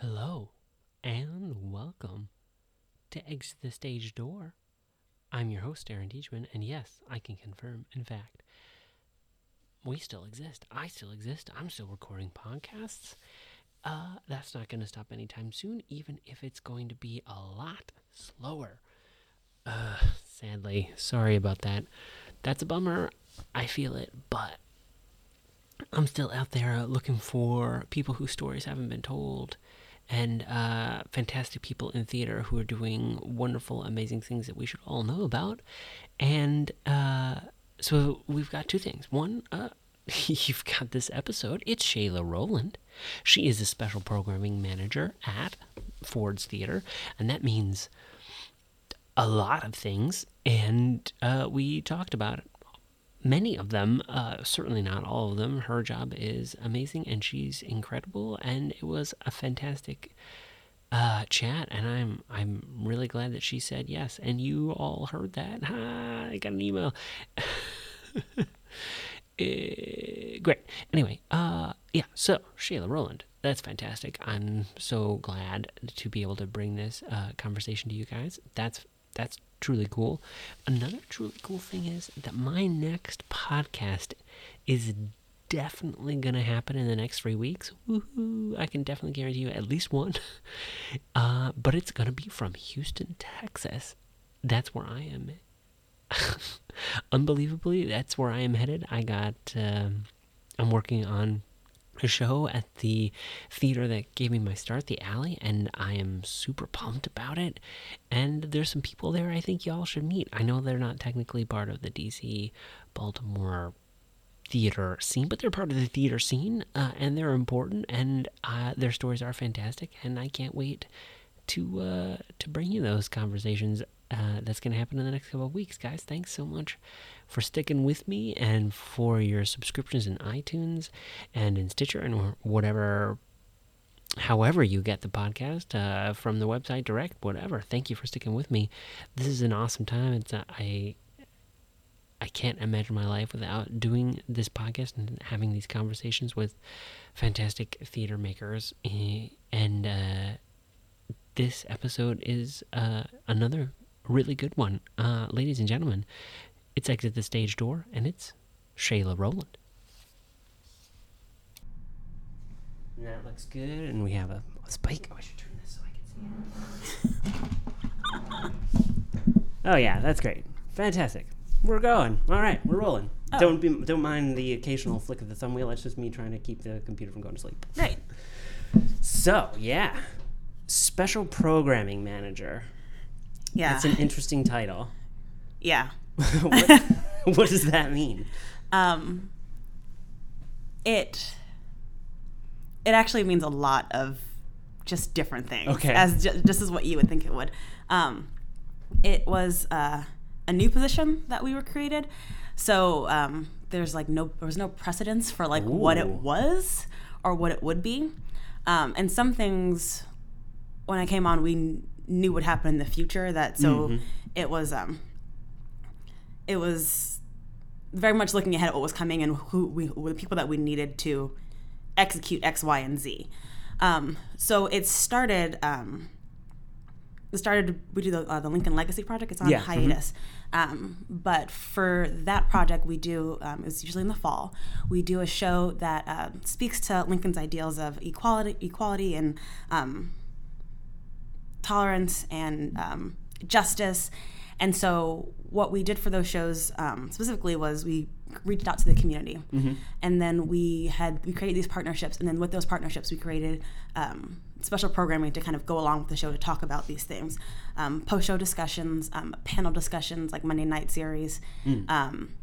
Hello, and welcome to Exit the Stage Door. I'm your host, Aaron Deachman, and yes, I can confirm, in fact, we still exist. I still exist. I'm still recording podcasts. Uh, that's not going to stop anytime soon, even if it's going to be a lot slower. Uh, sadly, sorry about that. That's a bummer. I feel it, but I'm still out there looking for people whose stories haven't been told and uh, fantastic people in theater who are doing wonderful, amazing things that we should all know about. And uh, so we've got two things. One, uh, you've got this episode. It's Shayla Roland. She is a special programming manager at Ford's Theater, and that means a lot of things. And uh, we talked about many of them, uh, certainly not all of them. Her job is amazing and she's incredible, and it was a fantastic uh, chat. And I'm I'm really glad that she said yes. And you all heard that? Ha, I got an email. Uh, great. Anyway, uh, yeah. So Shayla Roland, that's fantastic. I'm so glad to be able to bring this uh, conversation to you guys. That's that's truly cool. Another truly cool thing is that my next podcast is definitely going to happen in the next three weeks. Woohoo! I can definitely guarantee you at least one. Uh, but it's going to be from Houston, Texas. That's where I am. Unbelievably, that's where I am headed. I got, um, I'm working on a show at the theater that gave me my start, the Alley, and I am super pumped about it. And there's some people there I think y'all should meet. I know they're not technically part of the DC Baltimore theater scene, but they're part of the theater scene, uh, and they're important, and uh, their stories are fantastic, and I can't wait to uh, to bring you those conversations. Uh, that's going to happen in the next couple of weeks, guys. Thanks so much for sticking with me and for your subscriptions in iTunes and in Stitcher and whatever, however you get the podcast uh, from the website direct, whatever. Thank you for sticking with me. This is an awesome time. It's uh, I. I can't imagine my life without doing this podcast and having these conversations with fantastic theater makers. Eh, and uh, this episode is uh, another really good one. Uh, ladies and gentlemen, it's Exit the Stage Door, and it's Shayla Roland. That looks good, and we have a, a spike. Oh, I should turn this so I can see it. oh yeah, that's great, fantastic. We're going. All right, we're rolling. Oh. Don't be, don't mind the occasional flick of the thumb wheel. That's just me trying to keep the computer from going to sleep. Right. So yeah, special programming manager. Yeah. That's an interesting title. yeah. what, what does that mean? Um, it it actually means a lot of just different things. Okay. As ju- just as what you would think it would. Um, it was uh, a new position that we were created. So um, there's like no there was no precedence for like what it was or what it would be. Um, and some things when I came on we knew would happen in the future that so Mhm. it was um it was very much looking ahead at what was coming and who we who the people that we needed to execute X, Y, and Z. Um, so it started. Um, it started. We do the, uh, the Lincoln Legacy project. It's on Yeah, mhm. hiatus, um, but for that project, we do. Um, it's usually in the fall. We do a show that uh, speaks to Lincoln's ideals of equality, equality, and um, tolerance and um, justice. And so, what we did for those shows um, specifically was we reached out to the community, and then we had we created these partnerships, and then with those partnerships, we created um, special programming to kind of go along with the show to talk about these things, um, post-show discussions, um, panel discussions like Monday night series, um,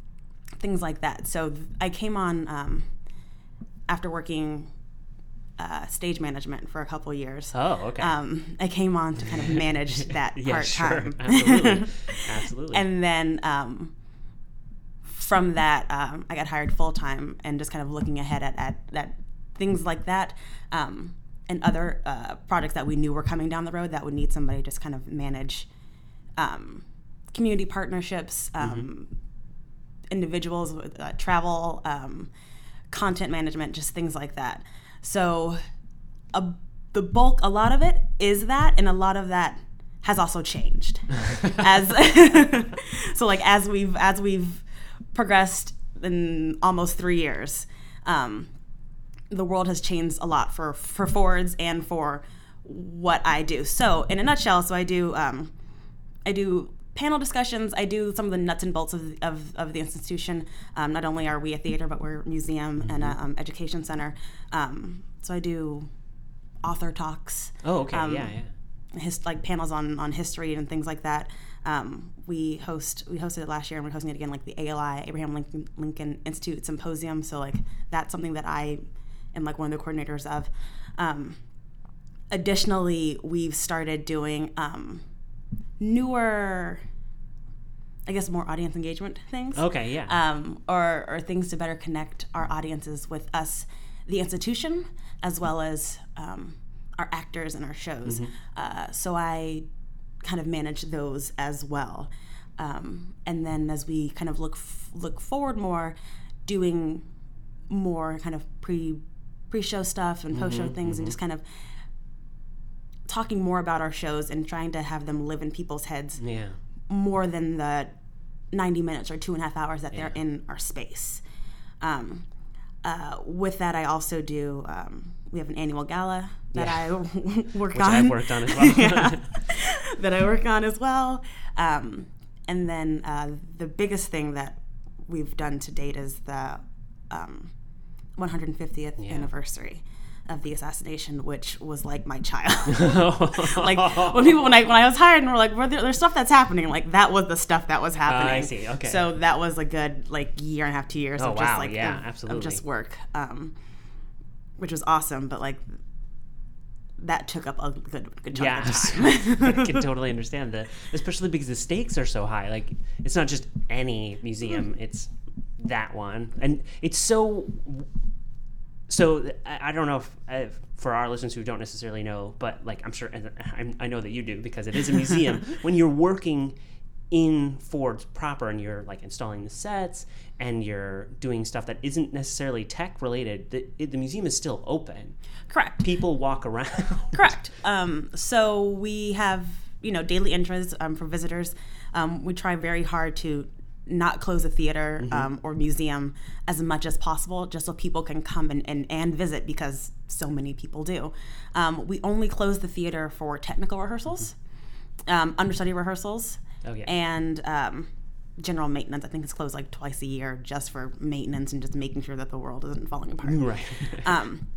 things like that. So th- I came on um, after working uh, stage management for a couple years. Oh, okay. Um, I came on to kind of manage that yeah, part sure. time. Absolutely. Absolutely. and then um, from that, um, I got hired full time and just kind of looking ahead at, at, at things like that um, and other uh, projects that we knew were coming down the road that would need somebody to just kind of manage um, community partnerships, um, individuals with uh, travel, um, content management, just things like that. So, a the bulk, a lot of it is that, and a lot of that has also changed. As so like as we've as we've progressed in almost three years um, the world has changed a lot for for forwards and for what i do. So in a nutshell so i do um, i do panel discussions i do some of the nuts and bolts of, of, of the institution um, not only are we a theater but we're a museum and an um, education center um, so i do author talks Oh, okay. Um, yeah, yeah. his like panels on on history and things like that. Um, we host we hosted it last year and we're hosting it again like the ALI Abraham Lincoln, Lincoln Institute Symposium. So like that's something that I am like one of the coordinators of. Um, additionally, we've started doing um, newer, I guess, more audience engagement things Okay, yeah. um, or, or things to better connect our audiences with us, the institution, as well as um, our actors and our shows. Uh, so I kind of manage those as well. Um, and then as we kind of look f- look forward more, doing more kind of pre pre show stuff and post show things, and just kind of talking more about our shows and trying to have them live in people's heads yeah. more than the 90 minutes or two and a half hours that they're in our space. Um, uh, with that, I also do, um, we have an annual gala that Yeah. I work Which on. I've worked on as well. Yeah. that I work on as well. Um, and then uh, the biggest thing that we've done to date is the um, 150th Yeah. anniversary of the assassination, which was like my child. like when people when I when I was hired and were like, well, there, there's stuff that's happening. Like that was the stuff that was happening. I see. Okay. So that was a good like year and a half, two years Oh, of just wow. like Yeah, of- of, just work, um, which was awesome. But like that took up a good good chunk Yes, of time. I can totally understand that, especially because the stakes are so high. Like, it's not just any museum; it's that one, and it's so. So I I don't know if, if for our listeners who don't necessarily know, but like I'm sure, I'm- I know that you do because it is a museum. when you're working in Ford proper and you're like installing the sets and you're doing stuff that isn't necessarily tech related, the, it, the museum is still open. Correct. People walk around. Correct. Um, so we have you know daily entries um, for visitors. Um, we try very hard to not close a theater um, or museum as much as possible, just so people can come and, and, and visit because so many people do. Um, we only close the theater for technical rehearsals, um, understudy rehearsals, Oh, yeah. and um, general maintenance. I think it's closed like twice a year just for maintenance and just making sure that the world isn't falling apart right. um,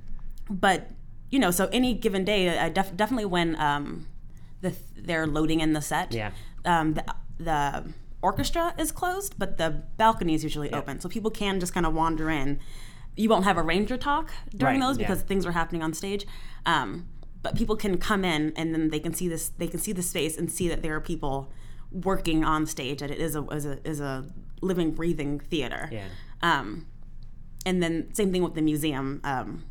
but you know, so any given day, I def- definitely when um, the they're loading in the set, Yeah. um, the, the orchestra is closed, but the balcony is usually open, so people can just kind of wander in. You won't have a ranger talk during Right, those yeah. because things are happening on stage. Um, but people can come in and then they can see this. They can see the space and see that there are people working on stage. That it is a is a is a living, breathing theater. Yeah. Um, and then same thing with the museum. Um,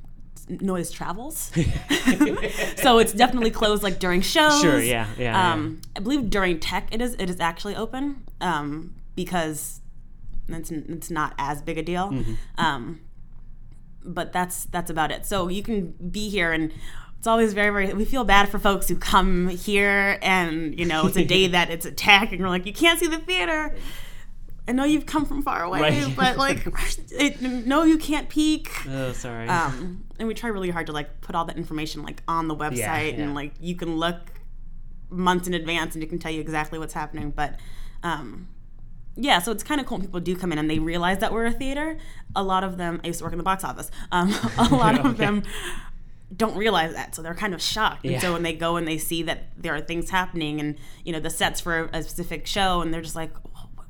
noise travels, so it's definitely closed like during shows. Sure, yeah, yeah, Um, I believe during tech it is it is actually open um, because it's it's not as big a deal. Mm-hmm. Um, but that's that's about it. So you can be here and. It's always very, very. We feel bad for folks who come here and you know it's a day that it's attack and we're like, you can't see the theater. I know you've come from far away, Right. but like, it, no, you can't peek. Oh, sorry. Um, and we try really hard to like put all that information like on the website Yeah, yeah. and like you can look months in advance and it can tell you exactly what's happening. But um, yeah, so it's kind of cool when people do come in and they realize that we're a theater. A lot of them, I used to work in the box office. Um, a lot of them don't realize that, so they're kind of shocked. Yeah. And so when they go and they see that there are things happening and you know the sets for a specific show, and they're just like, "Oh,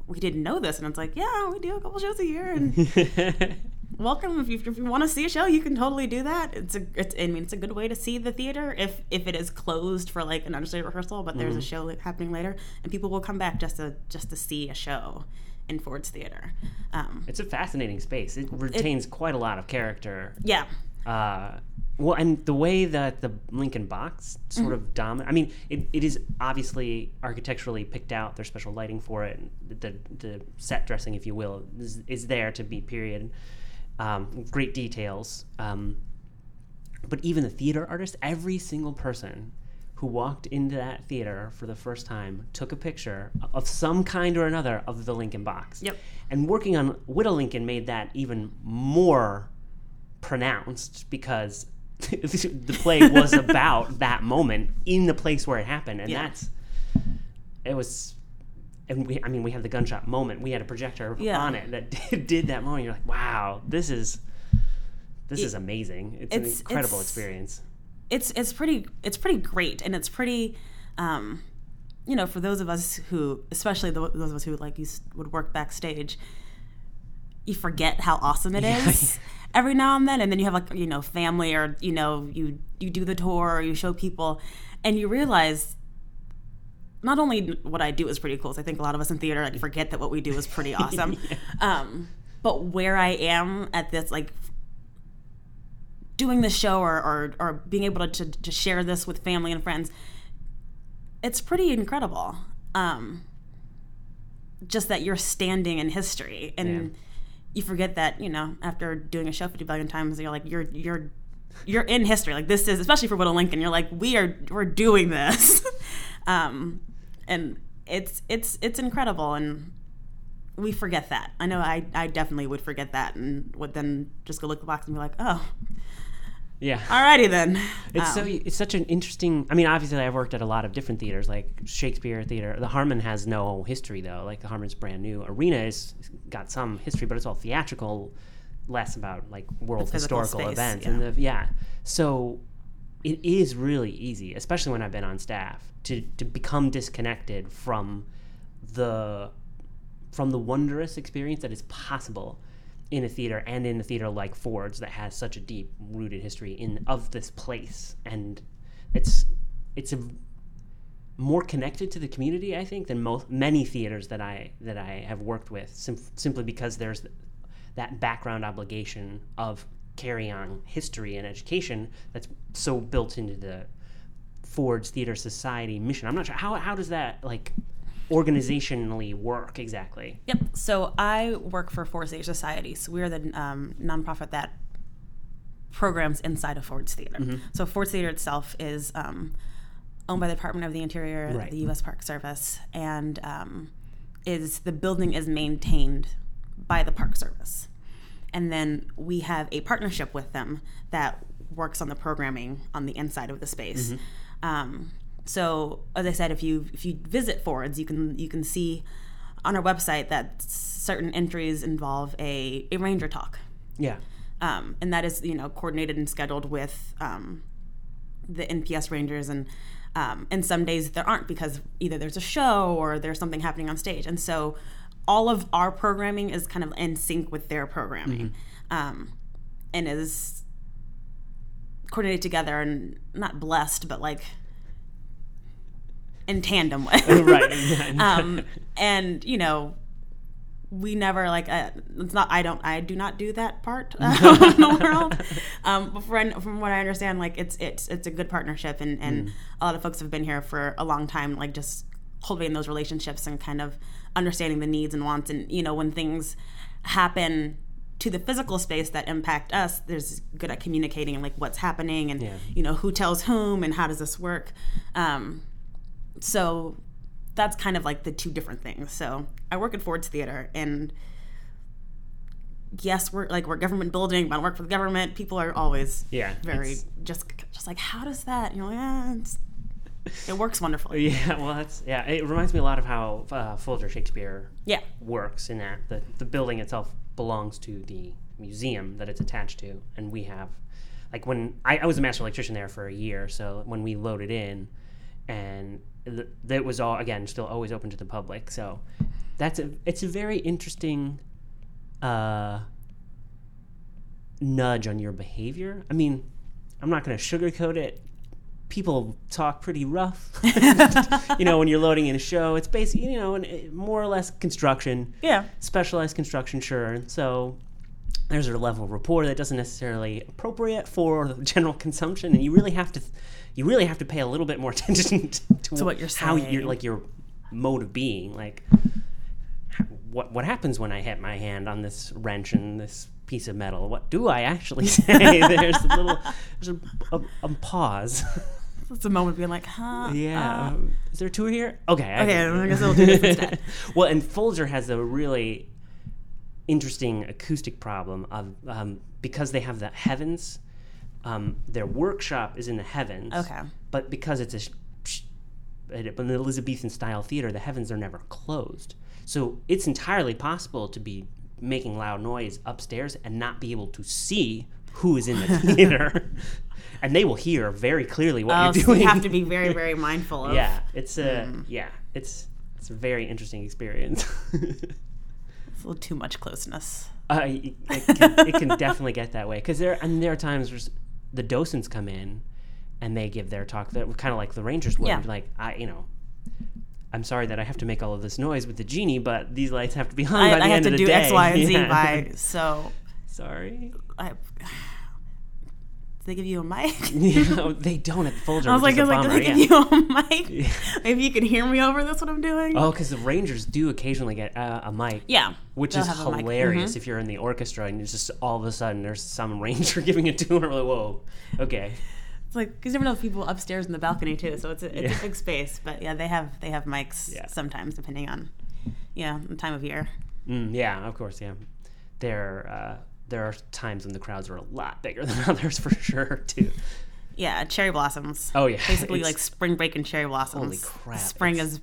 we didn't know this, and it's like, yeah, we do a couple shows a year, and welcome. If you, if you want to see a show you can totally do that. It's a it's i mean it's a good way to see the theater if if it is closed for like an understudy rehearsal but there's a show happening later and people will come back just to just to see a show in ford's theater. Um it's a fascinating space. It retains quite a lot of character. yeah. Uh, well, and the way that the Lincoln box sort of dominant. I mean, it, it is obviously architecturally picked out. There's special lighting for it. And the the set dressing, if you will, is, is there to be period. Um, great details. Um, but even the theater artists, every single person who walked into that theater for the first time took a picture of some kind or another of the Lincoln box. Yep. And working on Widow Lincoln made that even more pronounced because the play was about that moment in the place where it happened, and Yeah. that's it was. And we, I mean, we had the gunshot moment. We had a projector Yeah. on it that did, did that moment. You're like, wow, this is this It- is amazing. It's, it's- an incredible it's- experience. it's it's pretty it's pretty great and it's pretty um you know for those of us who especially the, those of us who like used, would work backstage you forget how awesome it is Yeah. Every now and then and then you have like you know family or you know you you do the tour or you show people and you realize not only what I do is pretty cool 'cause I think a lot of us in theater like forget that what we do is pretty awesome um but where I am at this like doing this show or, or, or being able to, to, to share this with family and friends, it's pretty incredible. Um, just that you're standing in history and Yeah. You forget that, you know, after doing a show 50 billion times, you're like, you're, you're, you're in history. Like this is, especially for Widow Lincoln, you're like, we are, we're doing this. um, and it's, it's, it's incredible. And we forget that. I know I, I definitely would forget that and would then just go look at the box and be like, oh, Yeah. Alrighty then. It's Um, so it's such an interesting. I mean, obviously, I've worked at a lot of different theaters, like Shakespeare Theater. The Harmon has no history though. Like the Harmon's brand new. Arena has got some history, but it's all theatrical, less about like world historical space, events. yeah. And the yeah, so it is really easy, especially when I've been on staff, to to become disconnected from the from the wondrous experience that is possible in a theater and in a theater like Ford's that has such a deep rooted history in of this place and it's it's a more connected to the community I think than most many theaters that I that I have worked with sim- simply because there's that background obligation of carrying on history and education that's so built into the Ford's Theater Society mission. I'm not sure how how does that like organizationally work exactly. Yep. So I work for Ford's Theater Society. So we're the um, nonprofit that programs inside of Ford's Theater. Mm-hmm. So Ford's Theater itself is um, owned by the Department of the Interior, Right. the U.S. Park Service, and um, is the building is maintained by the Park Service. And then we have a partnership with them that works on the programming on the inside of the space. Um, so, as I said, if you if you visit Ford's, you can you can see on our website that certain entries involve a, a ranger talk, Yeah. um, and that is you know coordinated and scheduled with um, the NPS rangers and. Um, and some days there aren't because either there's a show or there's something happening on stage, and so all of our programming is kind of in sync with their programming, um, and is coordinated together and not blessed, but like in tandem with. right. um, and you know, we never like uh, it's not. I don't. I do not do that part uh, in the world. Um, but from, from what I understand, like it's it's it's a good partnership, and and a lot of folks have been here for a long time, like just cultivating those relationships and kind of understanding the needs and wants, and you know when things happen to the physical space that impact us there's good at communicating and like what's happening and Yeah. you know who tells whom and how does this work um, so that's kind of like the two different things. So I work at Ford's Theater, and yes, we're like we're government building, but I work for the government. People are always Yeah, very just just like how does that? You know, yeah, it's, it works wonderfully. Yeah, well, that's yeah. It reminds me a lot of how uh, Folger Shakespeare Yeah, works in that the the building itself belongs to the museum that it's attached to, and we have like when I, I was a master electrician there for a year, so when we loaded in, and th- that was all again still always open to the public. So that's a it's a very interesting uh, nudge on your behavior. I mean, I'm not going to sugarcoat it. People talk pretty rough. you know, when you're loading in a show, it's basically, you know, an, eh, more or less construction, yeah, specialized construction, sure. So there's a level of rapport that doesn't necessarily appropriate for general consumption, and you really have to, you really have to pay a little bit more attention to, To what you're saying. how you're like your mode of being, like what what happens when I hit my hand on this wrench and this piece of metal. What do I actually say? there's a little, there's a, a, a pause. It's a moment being like, huh? Yeah. uh, Is there a tour here? Okay. I okay. I guess I'll do this instead. well, and Folger has a really interesting acoustic problem of um, because they have the heavens. Um, their workshop is in the heavens. Okay. But because it's a sh- an Elizabethan style theater, the heavens are never closed. So it's entirely possible to be making loud noise upstairs and not be able to see who is in the theater. and they will hear very clearly what Oh, you're so doing. you have to be very, very mindful of. Yeah, it's a yeah, it's it's a very interesting experience. It's a little too much closeness. uh, it, it can, it can definitely get that way because there and there are times where the docents come in and they give their talk that kind of like the Rangers would Yeah. like I you know. I'm sorry that I have to make all of this noise with the genie, but these lights have to be hung I, by the I have end to of the do. X, Y, and Z Yeah. by so. Sorry. I, they give you a mic? no, they don't at the Folger. I was like, is was like, do they yeah. give you a mic? Maybe you can hear me over this. What I'm doing? Oh, because the Rangers do occasionally get uh, a mic. yeah, Which is have a mic. hilarious Mhm. if you're in the orchestra and it's just all of a sudden there's some ranger giving a tour. Like, whoa, okay. It's like because you never know people upstairs in the balcony too, so it's a, it's Yeah. a big space. But yeah, they have they have mics Yeah. sometimes depending on yeah the time of year. Mm, yeah, of course, yeah. There, uh, there are times when the crowds are a lot bigger than others for sure, too. Yeah, cherry blossoms. Oh yeah, basically It's- like spring break and cherry blossoms. Holy crap, Spring it's- is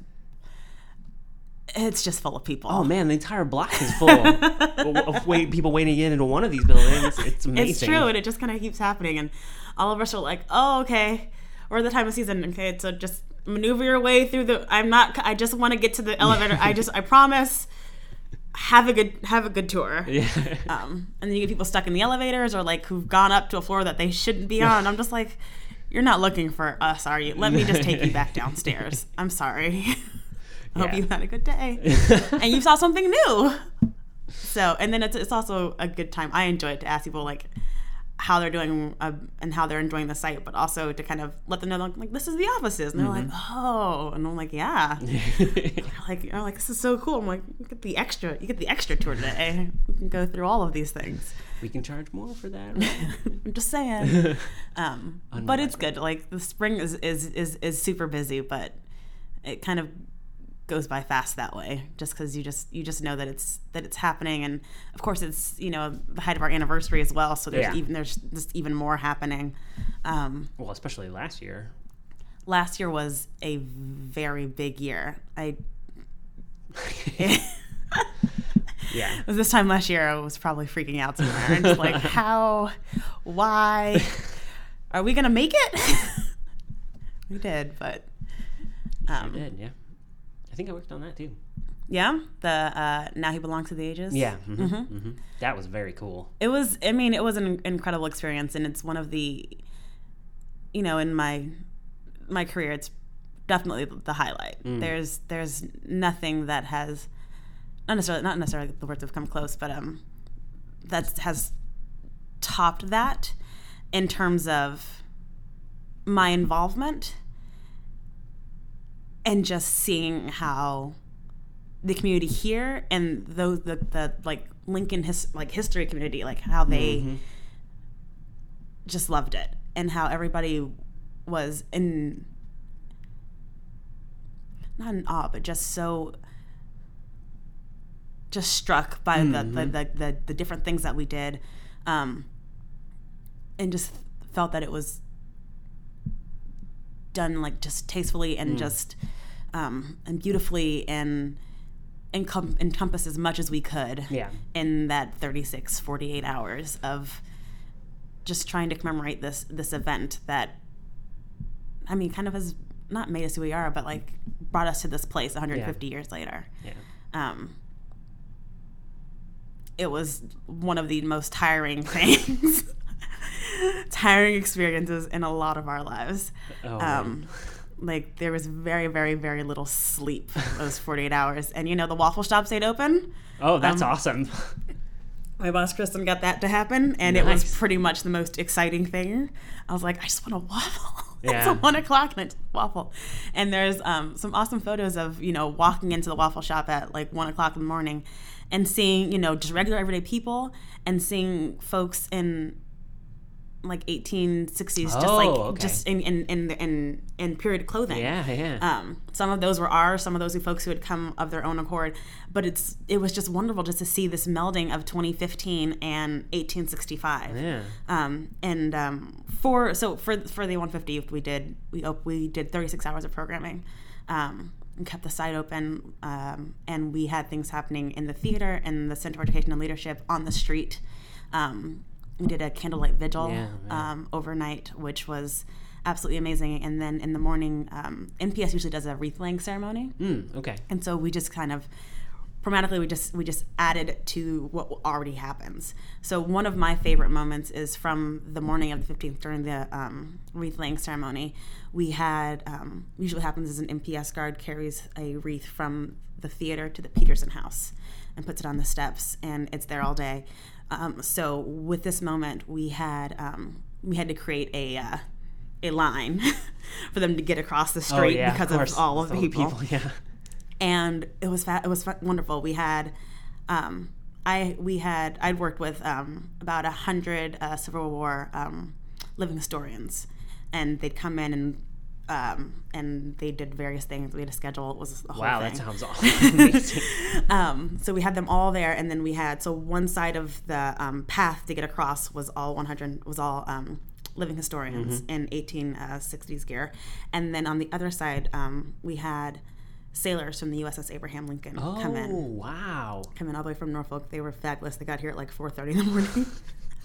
it's just full of people. Oh man, the entire block is full of wait, people waiting in into one of these buildings. It's amazing. It's true, and it just kind of keeps happening, and all of us are like, "Oh, okay, we're the time of season. Okay, so just maneuver your way through the. I'm not. I just want to get to the elevator. I just. I promise. Have a good. Have a good tour. Yeah. Um, and then you get people stuck in the elevators or like who've gone up to a floor that they shouldn't be on. I'm just like, you're not looking for us, are you? Let me just take you back downstairs. I'm sorry. I hope you had a good day and you saw something new. So, and then it's, it's also a good time. I enjoy it to ask people like how they're doing uh, and how they're enjoying the site, but also to kind of let them know like, like this is the offices, and they're like, oh, and I'm like, yeah, like I'm like this is so cool. I'm like, you get the extra, you get the extra tour today. We can go through all of these things. we can charge more for that. right? I'm just saying. Um, but it's good. Like the spring is, is is is super busy, but it kind of goes by fast that way. Just because you just you just know that it's that it's happening, and of course it's you know the height of our anniversary as well. So there's Yeah. even there's just even more happening. Um, well, especially last year. last year was a very big year. I Yeah. Was this time last year I was probably freaking out somewhere and just like how why are we gonna make it we did but um, did, yeah. I think I worked on that too. yeah? The uh, now he belongs to the ages? Yeah. hmm hmm That was very cool. it was i mean it was an incredible experience and it's one of the you know in my my career it's definitely the highlight. There's there's nothing that has not necessarily not necessarily the words have come close but um that has topped that in terms of my involvement and just seeing how the community here and those the, the like Lincoln his like history community like how they just loved it and how everybody was in not in awe but just so just struck by the, the, the, the the different things that we did um and just felt that it was done like just tastefully and just um and beautifully and encom- encompass as much as we could Yeah. in that 36 48 hours of just trying to commemorate this this event that i mean kind of has not made us who we are but like brought us to this place 150 years later Yeah. um it was one of the most tiring things tiring experiences in a lot of our lives Oh, um like there was very very very little sleep those 48 hours and you know the waffle shop stayed open Oh, that's um, awesome. my boss Kristen got that to happen, and it was pretty much the most exciting thing. I was like, I just want a waffle. Yeah. it's one o'clock and it's waffle. And there's um, some awesome photos of you know walking into the waffle shop at like one o'clock in the morning, and seeing you know just regular everyday people and seeing folks in like 1860s just Oh, like okay. just in in, in in in period clothing Yeah, yeah. um, some of those were ours, some of those were folks who had come of their own accord. But it's it was just wonderful just to see this melding of 2015 and 1865. yeah. Um, and um, for so for for the 150th, we did we op- we did 36 hours of programming. Um, and kept the site open, um, and we had things happening in the theater and the Center for Education and Leadership on the street. Um, we did a candlelight vigil Yeah, yeah. um, overnight, which was absolutely amazing. And then in the morning, um, NPS usually does a wreath laying ceremony, Mm, okay. and so we just kind of programmatically we just we just added to what already happens. So one of my favorite moments is from the morning of the 15th during the um, wreath laying ceremony. We had um, usually happens is an NPS guard carries a wreath from the theater to the Petersen House and puts it on the steps, and it's there all day. Um, so with this moment, we had um, we had to create a uh, a line for them to get across the Oh, street yeah, because of, course. all of the people Yeah. and it was fa- it was fa- wonderful. We had, um, I we had I'd worked with um, about a hundred uh, Civil War um, living historians, and they'd come in and um, and they did various things. We had a schedule. It was a whole Wow, thing. that sounds awesome. Um, so we had them all there, and then we had so one side of the um, path to get across was all 100 was all um, living historians in 1860s gear, and then on the other side um, we had sailors from the USS Abraham Lincoln come Oh, in, wow. come in all the way from Norfolk. They were fabulous. They got here at like 4:30 in the morning.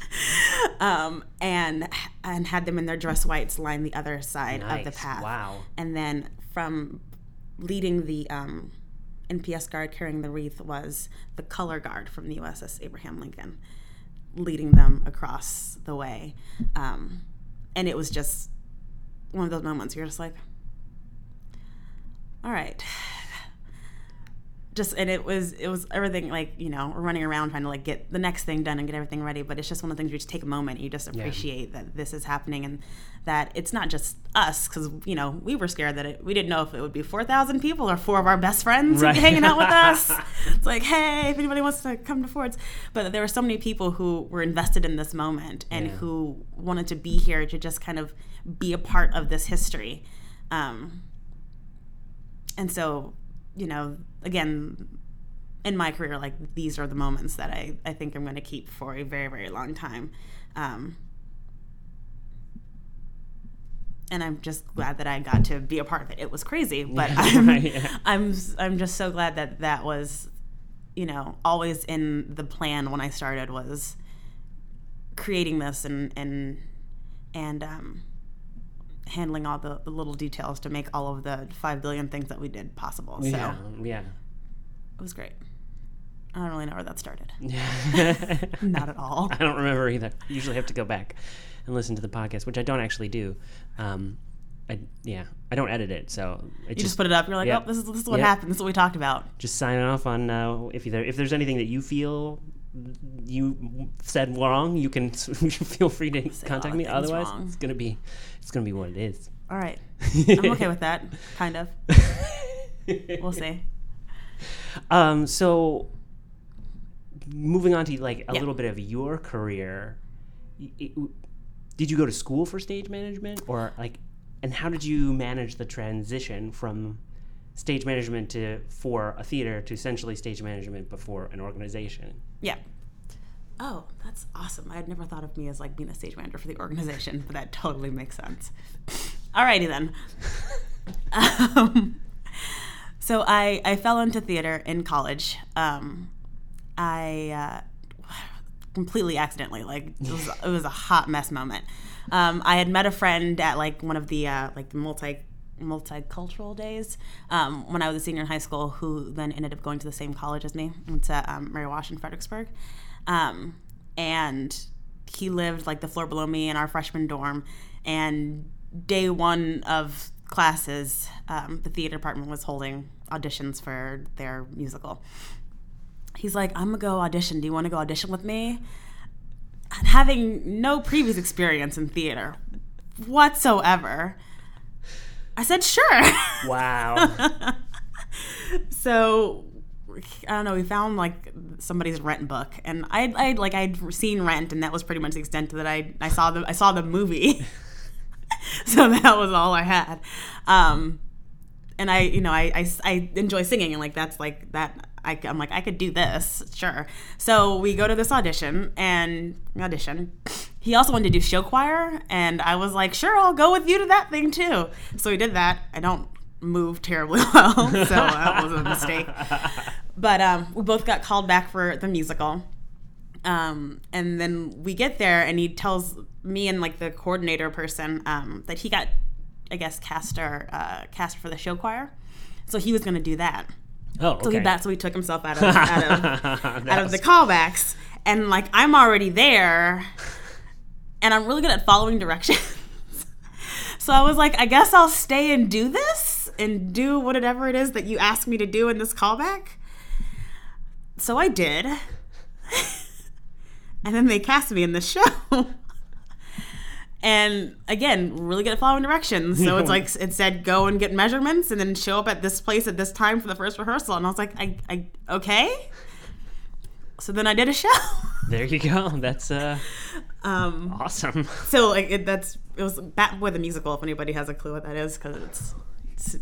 Um, and and had them in their dress whites line the other side of the path Wow. and then from leading the um, NPS guard carrying the wreath was the color guard from the USS Abraham Lincoln, leading them across the way, um, and it was just one of those moments you're just like, all right. Just and it was it was everything like you know we're running around trying to like get the next thing done and get everything ready but it's just one of the things you just take a moment you just appreciate that this is happening and that it's not just us because you know we were scared that it, we didn't know if it would be 4,000 people or four of our best friends Right. hanging out with us. it's like, hey, if anybody wants to come to Ford's. But there were so many people who were invested in this moment and Yeah. who wanted to be here to just kind of be a part of this history. Um, and so, you know, again, in my career, like these are the moments that I, I think I'm going to keep for a very, very long time. Um, and I'm just glad that I got to be a part of it. It was crazy, but I'm, Yeah. I'm, I'm just so glad that that was, you know, always in the plan when I started was creating this and, and, and, um, handling all the, the little details to make all of the 5 billion things that we did possible. So Yeah. Yeah. it was great. I don't really know where that started. Yeah. Not at all. I don't remember either. I usually have to go back and listen to the podcast, which I don't actually do. Um, I, yeah, I don't edit it, so it You just just put it up. You're like, Yep. oh, this is this is what Yep. happened. This is what we talked about. just sign off on uh, if there if there's anything that you feel you said wrong, you can feel free to a contact me. Otherwise, wrong. it's gonna be it's gonna be what it is. All right, I'm okay with that. Kind of. We'll see. Um, so moving on to like a Yeah. little bit of your career, it- did you go to school for stage management or like, and how did you manage the transition from stage management to for a theater to essentially stage management before an organization? Yeah. Oh, that's awesome. I had never thought of me as like being a stage manager for the organization, but that totally makes sense. Alrighty then. um, so I I fell into theater in college. Um, I uh, completely accidentally like it was it was a hot mess moment. Um, I had met a friend at like one of the uh, like multi multicultural days um, when I was a senior in high school, who then ended up going to the same college as me, went to um, Mary Wash in Fredericksburg, um, and he lived like the floor below me in our freshman dorm, and day one of classes, um, the theater department was holding auditions for their musical. He's like, I'm gonna go audition. Do you want to go audition with me? Having no previous experience in theater whatsoever, I said, sure. Wow. so I don't know. We found like somebody's rent book, and I, I like I'd seen Rent, and that was pretty much the extent that I I saw the I saw the movie. so that was all I had. Um, and I, you know, I, I, I enjoy singing, and like that's like that. I, I'm like I could do this, sure. So we go to this audition and audition. He also wanted to do show choir, and I was like, sure, I'll go with you to that thing too. So we did that. I don't move terribly well, so that was a mistake. But um, we both got called back for the musical. Um, and then we get there, and he tells me and like the coordinator person um, that he got, I guess, cast or uh, cast for the show choir. So he was going to do that. Oh, okay. So he, that's so he took himself out of out of, out of the callbacks, and like I'm already there, and I'm really good at following directions. so I was like, I guess I'll stay and do this and do whatever it is that you asked me to do in this callback. So I did, and then they cast me in the show. And again, really good at following directions. So it's like it said, go and get measurements, and then show up at this place at this time for the first rehearsal. And I was like, I, I okay. So then I did a show. There you go. That's uh, Um, awesome. so like it, that's it was Bat Boy the musical. If anybody has a clue what that is, because it's it's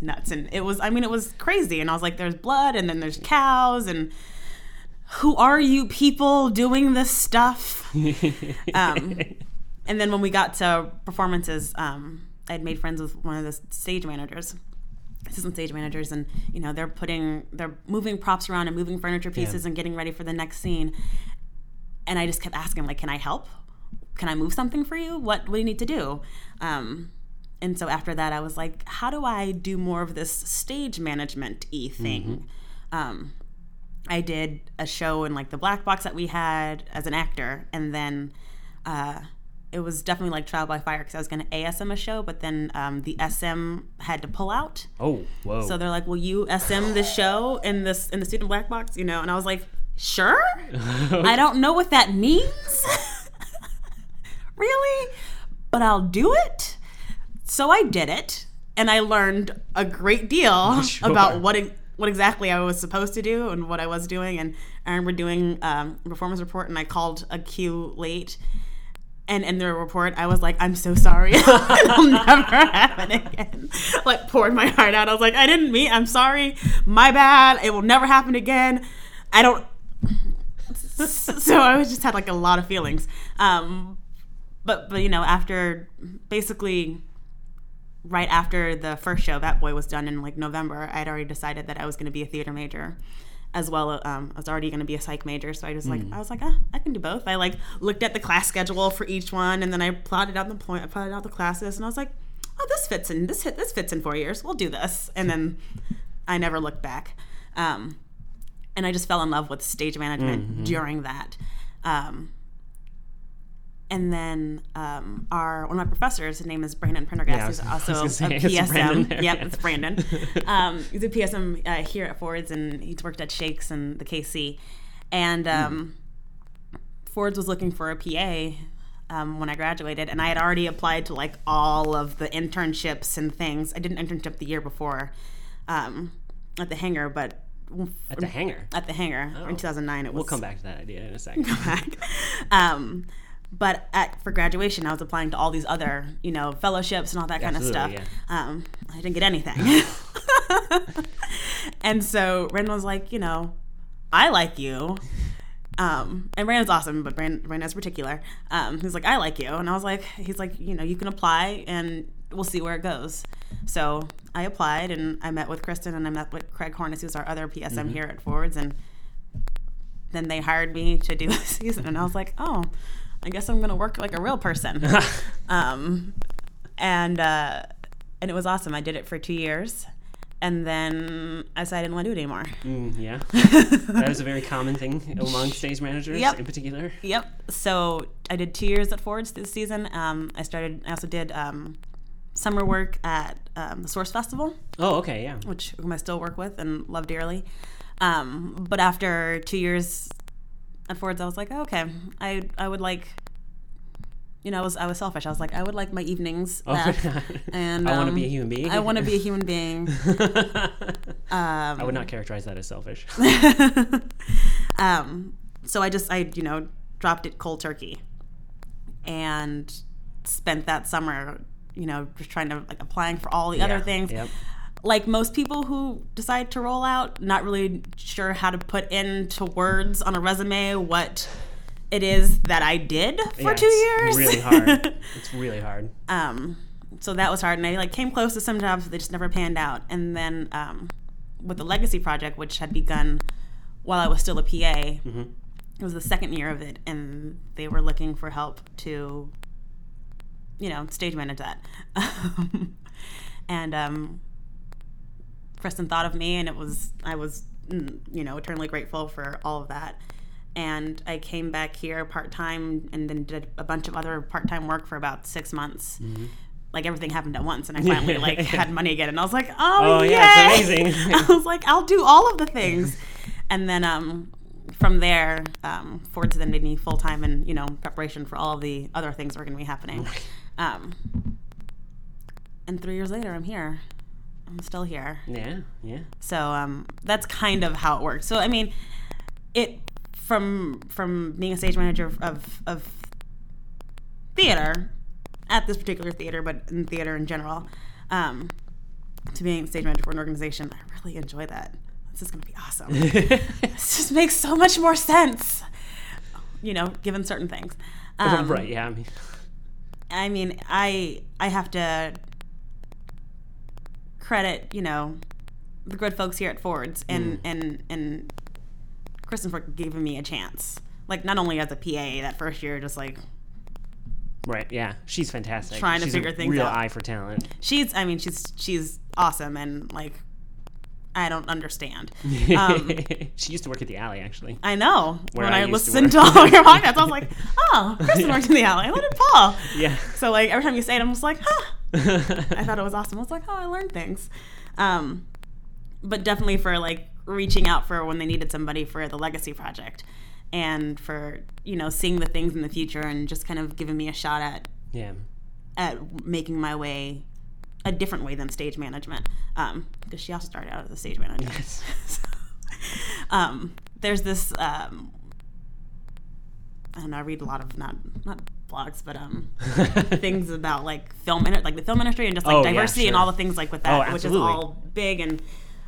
nuts. And it was, I mean, it was crazy. And I was like, there's blood, and then there's cows, and who are you people doing this stuff? um, and then when we got to performances, um, I had made friends with one of the stage managers, assistant stage managers, and you know they're putting they're moving props around and moving furniture pieces and getting ready for the next scene. And I just kept asking, like, "Can I help? Can I move something for you? What, what do you need to do?" Um, and so after that, I was like, "How do I do more of this stage management e thing?" Um, I did a show in like the black box that we had as an actor, and then uh, it was definitely like trial by fire because I was going to ASM a show, but then um, the SM had to pull out. Oh, whoa. So they're like, "Will you SM the show in this in the student black box?" You know, and I was like, "Sure." I don't know what that means, really, but I'll do it. So I did it, and I learned a great deal Sure. about what it, what exactly I was supposed to do and what I was doing. And I remember doing um, a performance report, and I called a cue late. And in the report, I was like, "I'm so sorry. It'll never happen again." Like poured my heart out. I was like, "I didn't mean. I'm sorry. My bad. It will never happen again. I don't." so I was just had like a lot of feelings. Um, but but you know, after basically right after the first show, Bat Boy was done in like November, I had already decided that I was going to be a theater major. As well, um, I was already going to be a psych major, so I just like I was like, ah, I can do both. I like looked at the class schedule for each one, and then I plotted out the point, I plotted out the classes, and I was like, oh, this fits in this hit this fits in four years. We'll do this, and then I never looked back. Um, and I just fell in love with stage management during that. Um, and then um, our one of my professors, his name is Brandon Prendergast, Yeah, was- who's also a say, it's PSM. there, Yep, yeah. it's Brandon. Um, he's a PSM uh, here at Fords, and he's worked at Shakes and the KC. And um, Fords was looking for a PA um, when I graduated, and I had already applied to like all of the internships and things. I did an internship the year before um, at the hangar, but At the hangar. at the hangar in 2009, it was We'll come back to that idea in a second. back. Um, but at, for graduation, I was applying to all these other, you know, fellowships and all that kind of stuff. Absolutely, Um, I didn't get anything. and so Ren was like, you know, I like you. Um, and Brandon's awesome, but Rand, Rand is particular. Um, he's like, I like you. And I was like, he's like, you know, you can apply and we'll see where it goes. So I applied and I met with Kristen and I met with Craig Hornis, who's our other PSM here at Ford's. And then they hired me to do a season. And I was like, oh, I guess I'm going to work like a real person. um, and, uh, and it was awesome. I did it for two years. And then I decided I didn't want to do it anymore. Mm, yeah. that is a very common thing among stage managers Yep. in particular. Yep. So I did two years at Fords this season. Um, I started. I also did um, summer work at um, the Source Festival, Oh, okay, yeah. which whom I still work with and love dearly. Um, but after two years at Fords, I was like, oh, okay, I I would like you know, I was I was selfish. I was like, I would like my evenings Oh, back, and I want to um, be a human being. I want to be a human being. I would not characterize that as selfish. um, so I just I you know dropped it cold turkey, and spent that summer you know just trying to like applying for all the other things. Yep. Like most people who decide to roll out, not really sure how to put into words on a resume what it is that I did for Yeah, two it's years. Really hard. it's really hard. um, so that was hard, and I like came close to some jobs, but they just never panned out. And then um, with the legacy project, which had begun while I was still a PA, Mm-hmm. it was the second year of it, and they were looking for help to, you know, stage manage that. and um, Kristen thought of me, and it was I was mm, you know eternally grateful for all of that. And I came back here part time, and then did a bunch of other part time work for about six months. Like everything happened at once, and I finally like had money again, and I was like, "Oh, Oh, yay!" yeah, it's amazing. I was like, "I'll do all of the things," and then um, from there, um, Ford's then made me full time in you know preparation for all the other things that are going to be happening. Um, and three years later, I'm here. I'm still here. Yeah. Yeah. So um, that's kind of how it works. So I mean, it from from being a stage manager of of, of theater at this particular theater, but in theater in general, um, to being a stage manager for an organization, I really enjoy that. This is going to be awesome. this just makes so much more sense, you know, given certain things. Um, right. Yeah. I mean, I mean, I I have to credit, you know, the good folks here at Ford's and mm. and and Kristen for giving me a chance. Like not only as a PA that first year, just like right. Yeah. She's fantastic. Trying to figure a things real out. eye for talent. she's. I mean, she's she's awesome and like I don't understand. Um, she used to work at the alley, actually. I know. Where when I I, used to listened to, all your podcasts, I was like, oh, Kristen worked in the alley. What did Paul? Yeah. So like every time you say it, I'm just like, huh. I thought it was awesome. I was like, oh, I learned things. Um, but definitely for like reaching out for when they needed somebody for the legacy project, and for you know seeing the things in the future and just kind of giving me a shot at yeah. at making my way a different way than stage management. Um, because she also started out as a stage manager. Yes. um, there's this um, I don't know. I read a lot of not not blogs, but um, things about like film like the film industry and just like Oh, yeah, diversity and all the things like with that, Oh, which is all big. And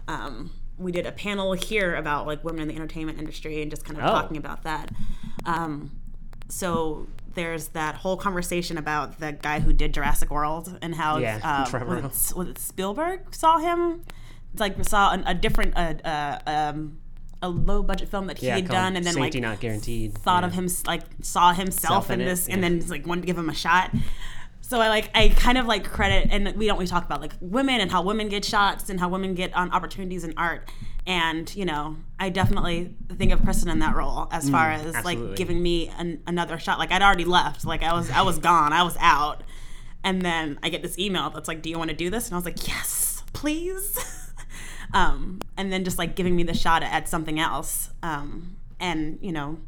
um, we did a panel here about like women in the entertainment industry and just kind of Oh. talking about that. Um, so there's that whole conversation about the guy who did Jurassic World and how Yeah, uh, was, it, was it Spielberg saw him It's like saw an, a different uh, uh, um, a low budget film that he Yeah. had done and then like Not Guaranteed. thought yeah. of him like saw himself Self in in this and then like wanted to give him a shot so i like i kind of like credit and we don't we talk about like women and how women get shots and how women get on opportunities in art and you know i definitely think of kristen in that role as far as Mm, absolutely. like giving me an, another shot. Like i'd already left. Like i was i was gone. I was out. And then i get this email that's like do you want to do this? And i was like yes please. Um, and then just like giving me the shot at something else. Um, and you know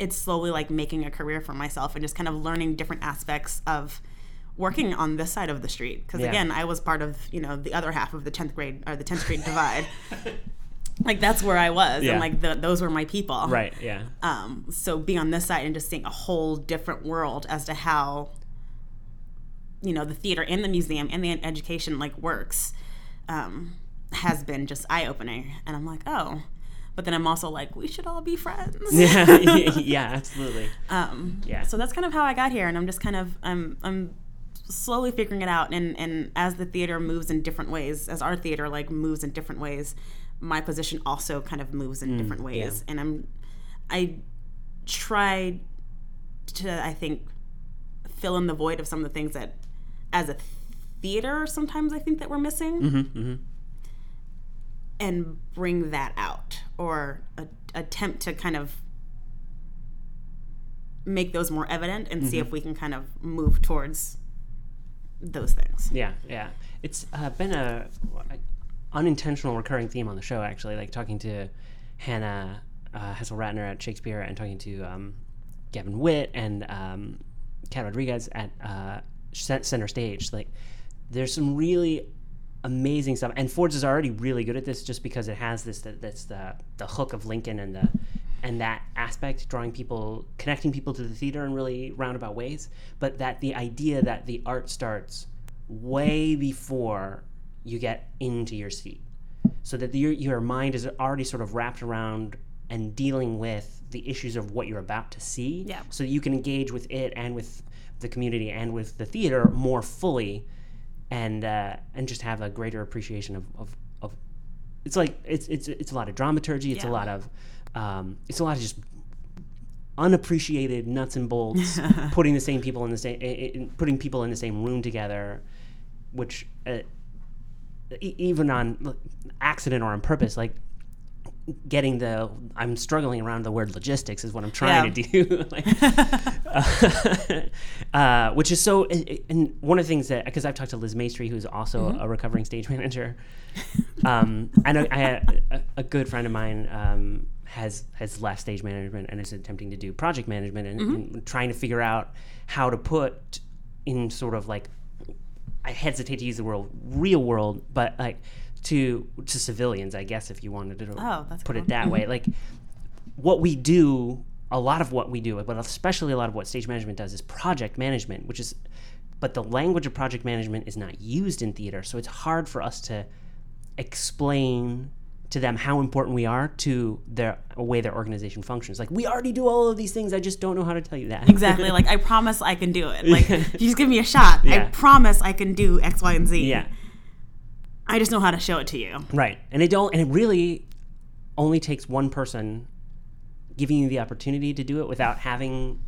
it's slowly like making a career for myself and just kind of learning different aspects of working on this side of the street because Yeah. again i was part of you know the other half of the 10th grade or the 10th grade divide like that's where i was Yeah. and like the, those were my people Right. Yeah. um, so being on this side and just seeing a whole different world as to how you know the theater and the museum and the education like works um, has been just eye-opening and i'm like oh but then i'm also like we should all be friends Yeah. yeah. Absolutely. um, Yeah. so that's kind of how i got here and i'm just kind of i'm i'm slowly figuring it out and and as the theater moves in different ways as our theater like moves in different ways my position also kind of moves in different ways. and i'm i tried to i think fill in the void of some of the things that as a theater sometimes i think that we're missing. Hmm hmm and bring that out or a, attempt to kind of make those more evident and see if we can kind of move towards those things. Yeah, yeah. It's uh, been a, unintentional recurring theme on the show, actually. Like talking to Hannah uh, Hessel Ratner at Shakespeare and talking to um, Gavin Witt and um, Cat Rodriguez at uh, Center Stage. Like, there's some really amazing stuff, and Ford's is already really good at this, just because it has this that, that's the the hook of Lincoln and the and that aspect, drawing people, connecting people to the theater in really roundabout ways. But that the idea that the art starts way before you get into your seat, so that your your mind is already sort of wrapped around and dealing with the issues of what you're about to see, Yeah. so that you can engage with it and with the community and with the theater more fully, and uh, and just have a greater appreciation of, of, of it's like it's it's it's a lot of dramaturgy. It's a lot of um, it's a lot of just unappreciated nuts and bolts, putting the same people in the same, i- i- putting people in the same room together, which uh, even on accident or on purpose, like getting the I'm struggling around the word logistics is what I'm trying to do, like, uh, uh, which is so. And and one of the things that because I've talked to Liz Maestri, who's also a recovering stage manager, um, I know I had a, a good friend of mine um, has has left stage management and is attempting to do project management and, and trying to figure out how to put in sort of like I hesitate to use the word real world, but like to to civilians, I guess if you wanted to Oh, put cool. it that way, like what we do, a lot of what we do, but especially a lot of what stage management does is project management, which is but the language of project management is not used in theater, so it's hard for us to explain to them how important we are to their way their organization functions. Like we already do all of these things, I just don't know how to tell you that. Exactly. like I promise I can do it. Like you just give me a shot, I promise I can do X, Y, and Z. yeah. I just know how to show it to you. Right. And it don't and it really only takes one person giving you the opportunity to do it without having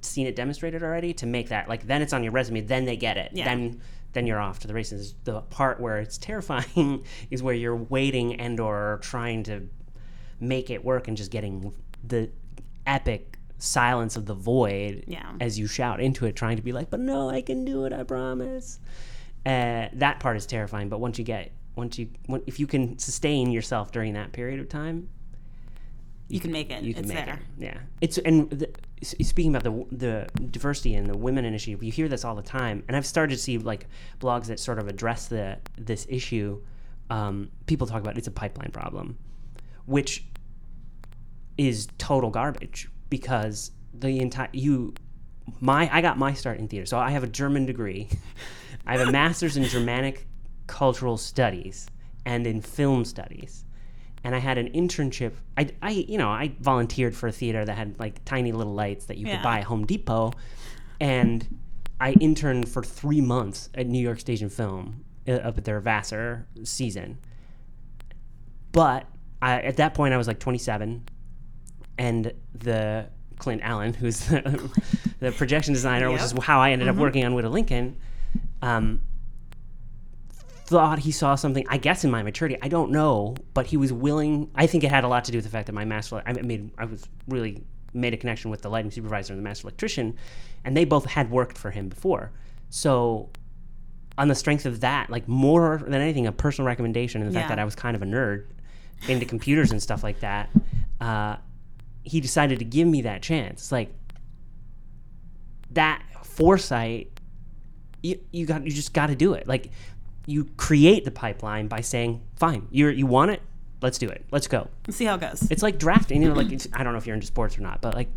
seen it demonstrated already to make that like then it's on your resume, then they get it. Yeah. Then then you're off to the races. The part where it's terrifying is where you're waiting and or trying to make it work and just getting the epic silence of the void Yeah. as you shout into it trying to be like but no i can do it i promise uh, that part is terrifying but once you get once you if you can sustain yourself during that period of time You can make it. you can it's make there. it yeah it's and the, speaking about the the diversity and the women initiative you hear this all the time and i've started to see like blogs that sort of address the this issue um, people talk about it's a pipeline problem which is total garbage because the entire you my I got my start in theater. So I have a German degree. I have a master's in Germanic cultural studies and in film studies. And I had an internship. I, I you know, I volunteered for a theater that had like tiny little lights that you Yeah. could buy at Home Depot. And I interned for three months at New York Stage and Film uh, up at their Vassar season. But I, at that point, I was like 27 and the Clint Allen, who's the, the projection designer, which is how I ended up working on Widow Lincoln, um, thought he saw something. I guess in my maturity, I don't know, but he was willing. I think it had a lot to do with the fact that my master. I made. I was really made a connection with the lighting supervisor and the master electrician, and they both had worked for him before. So on the strength of that, like more than anything, a personal recommendation and the fact that I was kind of a nerd into computers and stuff like that, uh, he decided to give me that chance. Like that foresight, you you got you just got to do it. Like you create the pipeline by saying, "Fine, you you want it, let's do it, let's go." Let's see how it goes. It's like drafting. You know, like I don't know if you're into sports or not, but like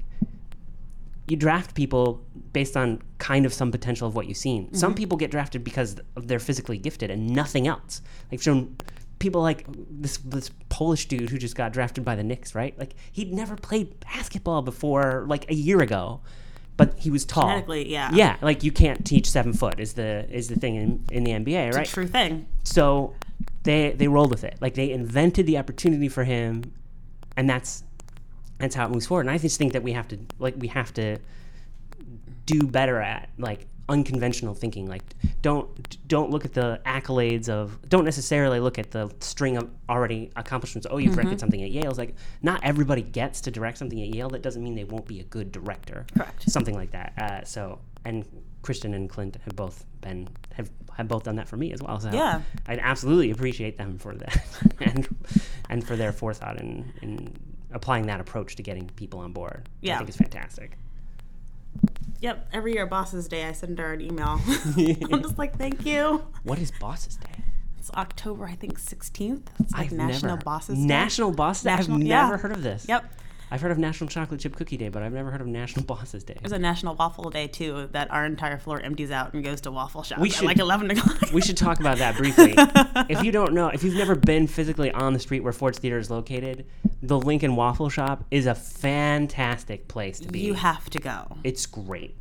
you draft people based on kind of some potential of what you've seen. Some mm-hmm. people get drafted because they're physically gifted and nothing else. Like shown people like this this Polish dude who just got drafted by the Knicks, right? Like he'd never played basketball before like a year ago, but he was tall. Genetically, yeah. Yeah, like you can't teach seven foot is the is the thing in, in the NBA, right? True thing. so they they rolled with it like they invented the opportunity for him and that's that's how it moves forward and i just think that we have to like we have to do better at like unconventional thinking like don't don't look at the accolades of don't necessarily look at the string of already accomplishments oh you've directed something at yale it's like not everybody gets to direct something at yale that doesn't mean they won't be a good director Correct. something like that uh, so and Kristen and Clint have both been have have both done that for me as well. So Yeah. I'd absolutely appreciate them for that and and for their forethought in, in applying that approach to getting people on board. Yeah. I think it's fantastic. Yep. Every year, Boss's Day, I send her an email. I'm just like, thank you. What is Bosses Day? It's October, I think, 16th. It's like I've National never, Bosses Day. National Bosses Day? I've never yeah. heard of this. Yep. I've heard of National Chocolate Chip Cookie Day, but I've never heard of National Bosses Day. There's a National Waffle Day too. That our entire floor empties out and goes to waffle shop We at should- like 11 o'clock. We should talk about that briefly. if you don't know, if you've never been physically on the street where Ford's Theater is located, the Lincoln Waffle Shop is a fantastic place to be. you have to go. it's great.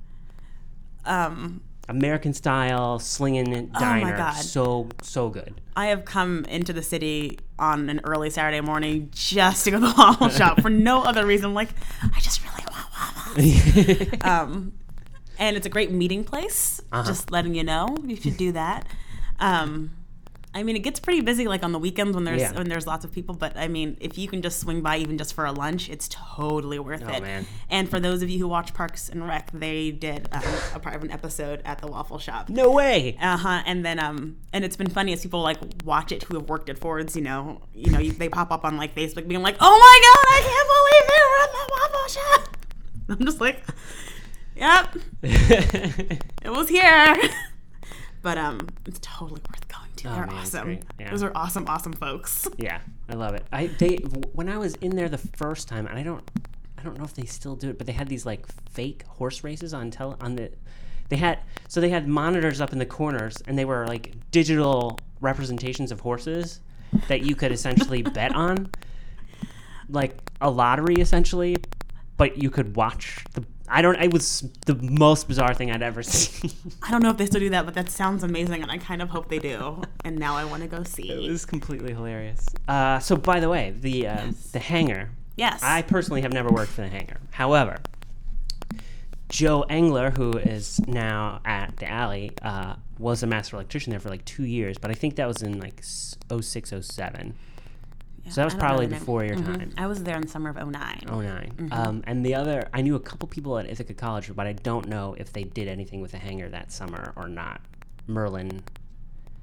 Um, American style, slinging Oh my diner. God. So, so good. I have come into the city on an early Saturday morning just to go to the waffle shop for no other reason. Like, I just really want waffles. um, and it's a great meeting place. Uh-huh. Just letting you know, you should do that. Um, I mean, it gets pretty busy like on the weekends when there's Yeah. when there's lots of people. But I mean, if you can just swing by even just for a lunch, it's totally worth Oh, it. man. And for those of you who watch Parks and Rec, they did um, a part of an episode at the waffle shop. no way. Uh huh. And then um, and it's been funny as people like watch it who have worked at Ford's. You know, you know, you, they pop up on like Facebook being like, "Oh my god, I can't believe they were at the waffle shop." I'm just like, "Yep, it was here." but um, it's totally worth going. Oh, They're man, awesome. Yeah. Those are awesome, awesome folks. Yeah, I love it. I they when I was in there the first time, and I don't I don't know if they still do it, but they had these like fake horse races on tele on the they had so they had monitors up in the corners, and they were like digital representations of horses that you could essentially bet on, like a lottery essentially, but you could watch the. I don't. It was the most bizarre thing I'd ever seen. I don't know if they still do that, but that sounds amazing, and I kind of hope they do. And now I want to go see. it was completely hilarious. Uh, so, by the way, the uh, the hangar Yes. I personally have never worked for the hangar. However, Joe Engler, who is now at the alley, uh, was a master electrician there for like two years, but I think that was in like s- 06, 07. So that was probably before your Mhm. time. I was there in the summer of 09. 09. Um, and the other, I knew a couple people at Ithaca College, but I don't know if they did anything with the hangar that summer or not. Merlin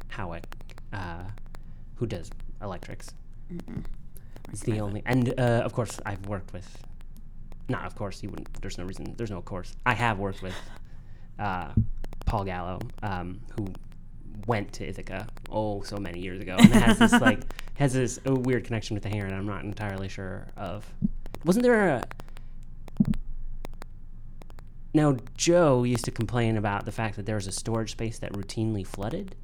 Howick, uh, who does electrics. It's the only, and uh, of course, I've worked with. Not of course, he wouldn't. There's no reason. There's no course. I have worked with uh, Paul Gallo, um, who went to Ithaca oh so many years ago, and it has this like has this uh, weird connection with the and I'm not entirely sure of. Wasn't there a? Now Joe used to complain about the fact that there was a storage space that routinely flooded.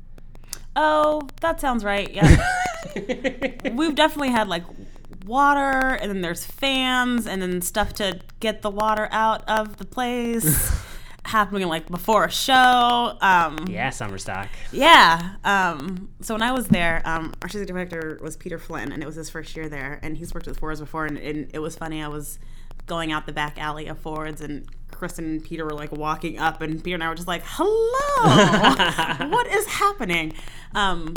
Oh, that sounds right. Yeah. We've definitely had like water, and then there's fans, and then stuff to get the water out of the place happening like before a show. Um, Yeah, summer stock. yeah. Um, so when I was there, um, our artistic director was Peter Flynn, and it was his first year there. And he's worked with Ford's before, and, and it was funny. I was going out the back alley of Ford's, and Kristen and Peter were like walking up, and Peter and I were just like, "Hello, what is happening?" Um,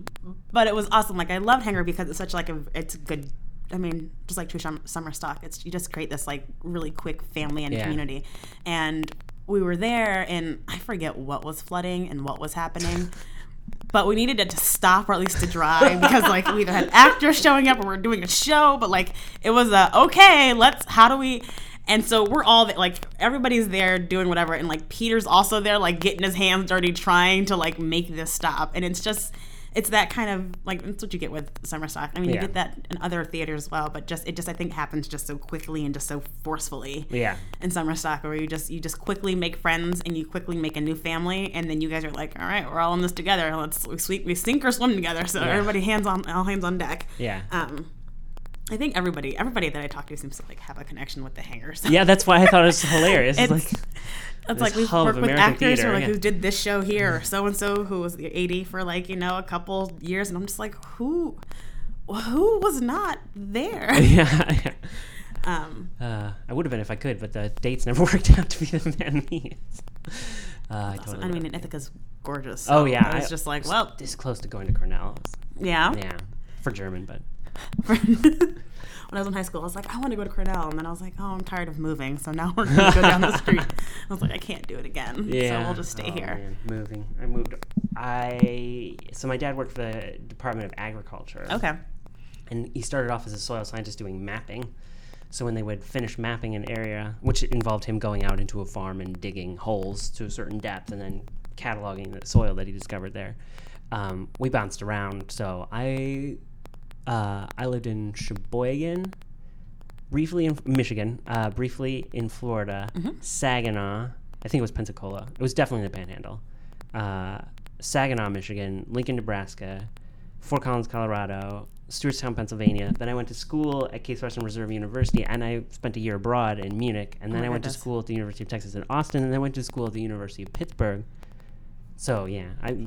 but it was awesome. Like I loved Hangar because it's such like a it's good. I mean, just like True Sum- Summer Stock, it's you just create this like really quick family and Yeah. community, and we were there, and I forget what was flooding and what was happening. But we needed it to stop or at least to dry because like we either had actors showing up or we're doing a show. But like it was a okay, let's how do we? And so we're all like everybody's there doing whatever, and like Peter's also there like getting his hands dirty trying to like make this stop. And it's just it's that kind of like that's what you get with summer stock. I mean, you get that in other theaters as well, but just it just I think happens just so quickly and just so forcefully Yeah. in summer stock where you just you just quickly make friends and you quickly make a new family and then you guys are like all right we're all in this together let's we, sweep, we sink or swim together so everybody hands on all hands on deck Yeah. um i think everybody everybody that i talk to seems to like have a connection with the hangars Yeah, that's why I thought it was hilarious. It's, It's- like it's like we've worked with actors theater, or like yeah. who did this show here or so and so who was the AD for like you know a couple years and i'm just like who who was not there yeah, yeah. um Uh, I would have been if I could, but the dates never worked out to be the man. Uh, I, so, totally i mean and ithaca's gorgeous oh yeah, i was I just like well this close to going to Cornell. yeah Yeah, for German, but when I was in high school, I was like, I want to go to Cornell, and then I was like, oh, I'm tired of moving, so now we're gonna go down the street. I was like, I can't do it again, yeah, so we'll just stay Oh, here. man, moving. I moved. I so my dad worked for the Department of Agriculture. Okay. and he started off as a soil scientist doing mapping. So when they would finish mapping an area, which involved him going out into a farm and digging holes to a certain depth and then cataloging the soil that he discovered there, um, we bounced around. So I uh, I lived in Sheboygan, briefly in Michigan, uh, briefly in Florida, Saginaw. I think it was Pensacola. It was definitely the Panhandle. Uh, Saginaw, Michigan, Lincoln, Nebraska, Fort Collins, Colorado, Stewartstown, Pennsylvania. Then I went to school at Case Western Reserve University, and I spent a year abroad in Munich. And then my I went to school at the University of Texas in Austin, and then I went to school at the University of Pittsburgh. So yeah, I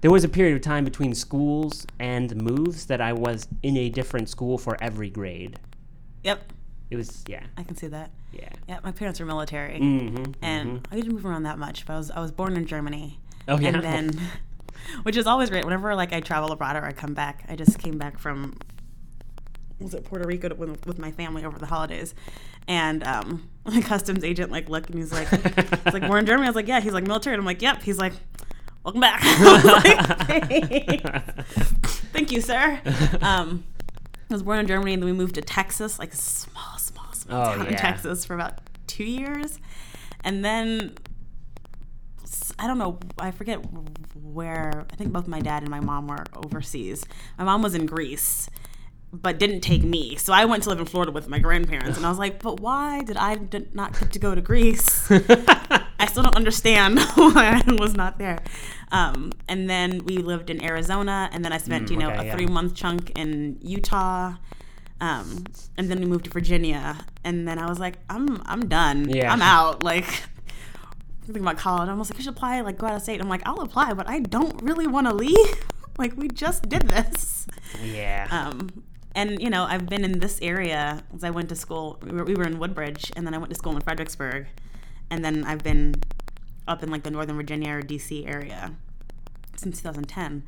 there was a period of time between schools and moves that I was in a different school for every grade. Yep, It was yeah, I can see that. yeah. Yeah, my parents were military, Mm-hmm. and I didn't move around that much. But I was I was born in Germany, Oh yeah. and then, which is always great. Whenever like I travel abroad or I come back, I just came back from was it Puerto Rico to, with, with my family over the holidays, and um, the customs agent like looked and he's like, he's like, we're in Germany. I was like, yeah. He's like military, and I'm like, yep. He's like, welcome back. Like, Thank you, sir. Um, I was born in Germany, and then we moved to Texas, like a small, small, small Oh, town in. Texas for about two years, and then I don't know. I forget where. I think both my dad and my mom were overseas. My mom was in Greece, but didn't take me. So I went to live in Florida with my grandparents, and I was like, "But why did I did not get to go to Greece?" I still don't understand why I was not there. Um, and then we lived in Arizona, and then I spent, Mm, you know, okay, a yeah. three month chunk in Utah. Um, and then we moved to Virginia, and then I was like, I'm I'm done. Yeah. I'm out. Like thinking about college, I was like, I should apply, like go out of state. I'm like, I'll apply, but I don't really want to leave. like we just did this. yeah. Um, and you know, I've been in this area as I went to school. We were, we were in Woodbridge, and then I went to school in Fredericksburg, and then I've been up in like the Northern Virginia or DC area since 2010.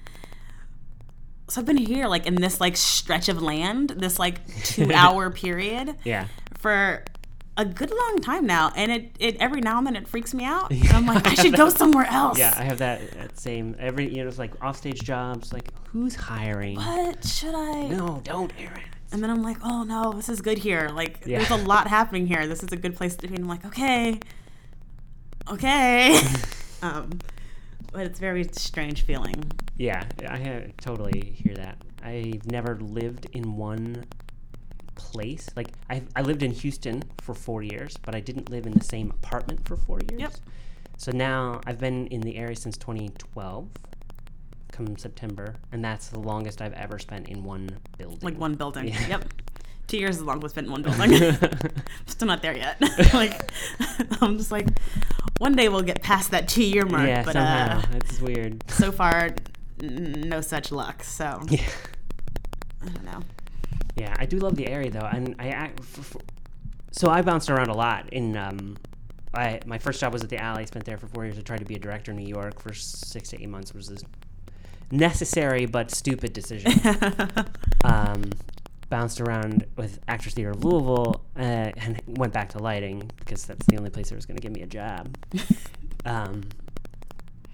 So I've been here like in this like stretch of land, this like two hour period yeah. for a good long time now, and it, it every now and then it freaks me out, and I'm like, I should go somewhere else. Yeah, I have that, that same every you know it's like offstage jobs. Like who's hiring? What should I? No, don't, Aaron. And then I'm like, oh no, this is good here. Like, Yeah. there's a lot happening here. This is a good place to be. And I'm like, okay, okay. um, but it's a very strange feeling. Yeah, I totally hear that. I've never lived in one place. Like I, I lived in Houston for four years, but I didn't live in the same apartment for four years. Yep. So now I've been in the area since 2012, come September, and that's the longest I've ever spent in one building. Like one building. Yeah. Yep. Two years is the longest I've spent in one building. Still not there yet. like, I'm just like, one day we'll get past that two year mark. yeah, but somehow uh, it's weird. so far, n- no such luck. So Yeah. I don't know. Yeah, I do love the area though, and I act. F- f- so I bounced around a lot. In um, I my first job was at the Alley. Spent there for four years. I tried to be a director in New York for six to eight months. Was this necessary but stupid decision. um, bounced around with Actors Theater of Louisville, uh, and went back to lighting because that's the only place that was going to give me a job. um,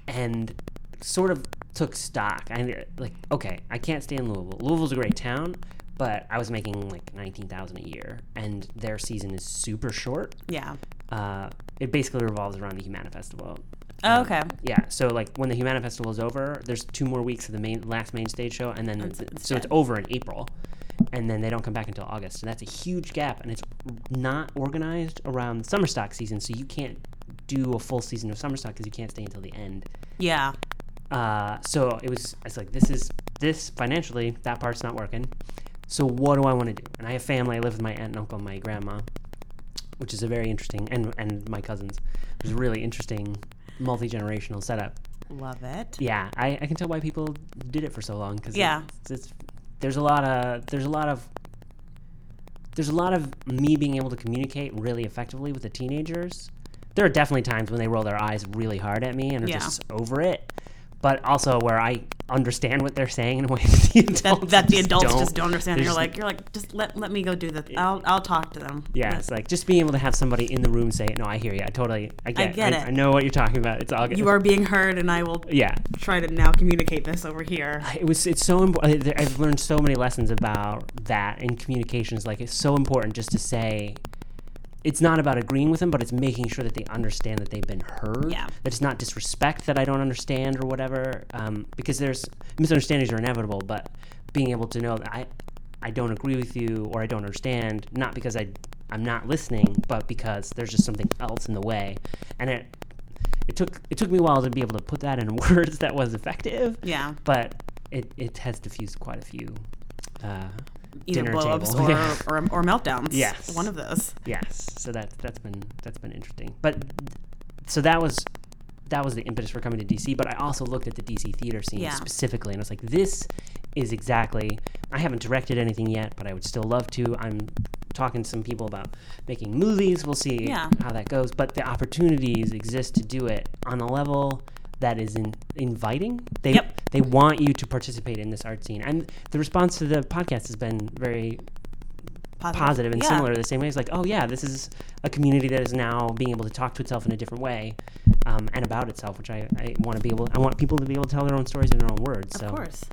and sort of took stock. I like okay, I can't stay in Louisville. Louisville's a great town, but I was making like nineteen thousand a year, and their season is super short. yeah. Uh, it basically revolves around the Humana Festival. Oh, okay. Yeah, so like when the Humana Festival is over, there's two more weeks of the main last main stage show, and then th- it's so it's over in April, and then they don't come back until August. So that's a huge gap, and it's not organized around the summer stock season, so you can't do a full season of summer stock because you can't stay until the end. Yeah. Uh, so it was. I was like, this is this financially that part's not working. So what do I want to do? And I have family. I live with my aunt and uncle, and my grandma, which is a very interesting, and and my cousins. It was a really interesting multi generational setup. Love it. Yeah, I, I can tell why people did it for so long because Yeah. it's, it's there's a lot of there's a lot of there's a lot of me being able to communicate really effectively with the teenagers. There are definitely times when they roll their eyes really hard at me and are Yeah. just over it. But also where I understand what they're saying in a way that, adults that the just adults don't. just don't understand. They're You're just- like, you're like, just let let me go do the. I'll I'll talk to them. Yeah, But it's like just being able to have somebody in the room say, "No, I hear you. I totally, I get, get I, it. I know what you're talking about. It's all good." you are being heard, and I will yeah, try to now communicate this over here. Uh, it was it's so important uh, i've learned so many lessons about that in communications like it's so important just to say it's not about agreeing with them but it's making sure that they understand that they've been heard Yeah. that it's not disrespect that i don't understand or whatever um, because there's misunderstandings are inevitable but being able to know that i i don't agree with you or i don't understand not because i i'm not listening but because there's just something else in the way and it it took it took me a while to be able to put that in words that was effective Yeah, but it, it has diffused quite a few. Uh, either dinner blow ups table. or, Yeah. or or meltdowns. Yes. one of those. yes, so that's that's been that's been interesting. But so that was that was the impetus for coming to DC. But I also looked at the DC theater scene Yeah. specifically, and I was like, this is exactly. I haven't directed anything yet, but I would still love to. I'm talking to some people about making movies. We'll see Yeah. how that goes. But the opportunities exist to do it on a level that is in, inviting. They Yep. they want you to participate in this art scene, and the response to the podcast has been very positive and Yeah. similar the same way. It's like, oh yeah, this is a community that is now being able to talk to itself in a different way um, and about itself, which I, I want to be able. I want people to be able to tell their own stories in their own words. so Of course.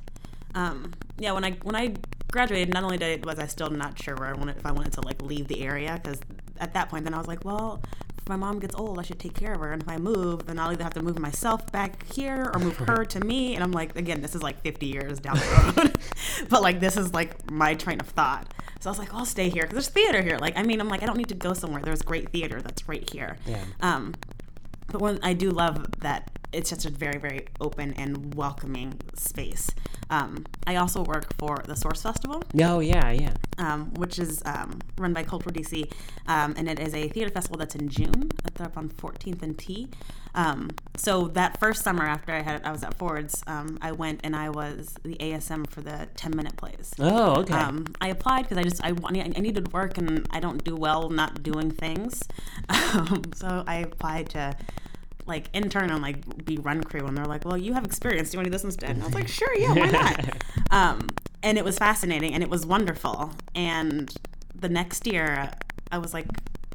Um, yeah, when I when I graduated, not only did was I still not sure where I wanted if I wanted to like leave the area because at that point then I was like, well, if my mom gets old, I should take care of her, and if I move, then I'll either have to move myself back here or move her to me. And I'm like, again, this is like 50 years down the road, but like this is like my train of thought. So I was like, I'll stay here because there's theater here. Like, I mean, I'm like, I don't need to go somewhere. There's great theater that's right here. Yeah. Um, but one, I do love that it's just a very, very open and welcoming space. Um, I also work for the Source Festival, Oh, yeah, yeah. um, which is um, run by Cultural DC, um, and it is a theater festival that's in June. It's up on 14th and T. Um, so that first summer after I had I was at Ford's, um, I went and I was the ASM for the 10 minute plays. Oh, okay. Um, I applied because I just I, want- I needed work and I don't do well not doing things. Um, so I applied to like intern and like be run crew and they're like, well, you have experience. Do you want to do this instead? And I was like, sure, yeah, why not? um, and it was fascinating and it was wonderful. And the next year, I was like.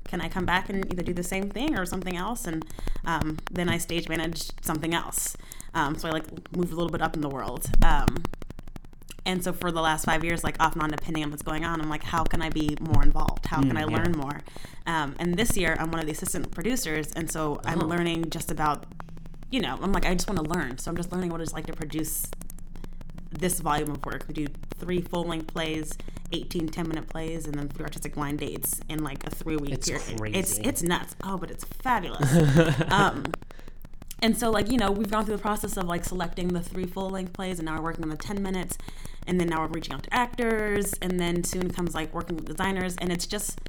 Can I come back and either do the same thing or something else? And um, then I stage managed something else. Um, so I like moved a little bit up in the world. And so for the last five years, like off and on, depending on what's going on, I'm like, how can I be more involved? How can I yeah. learn more? Um, and this year, I'm one of the assistant producers, and so I'm learning just about, you know, I'm like, I just want to learn. So I'm just learning what it's like to produce this volume of work. We do three full length plays, 18 10 minute plays, and then three artistic Blind Dates in like a three week It's period. It's crazy. it's nuts. Oh, but it's fabulous. um, and so, like, you know, we've gone through the process of like selecting the three full length plays, and now we're working on the 10 minutes. And then now we're reaching out to actors, and then soon comes like working with designers. And it's just,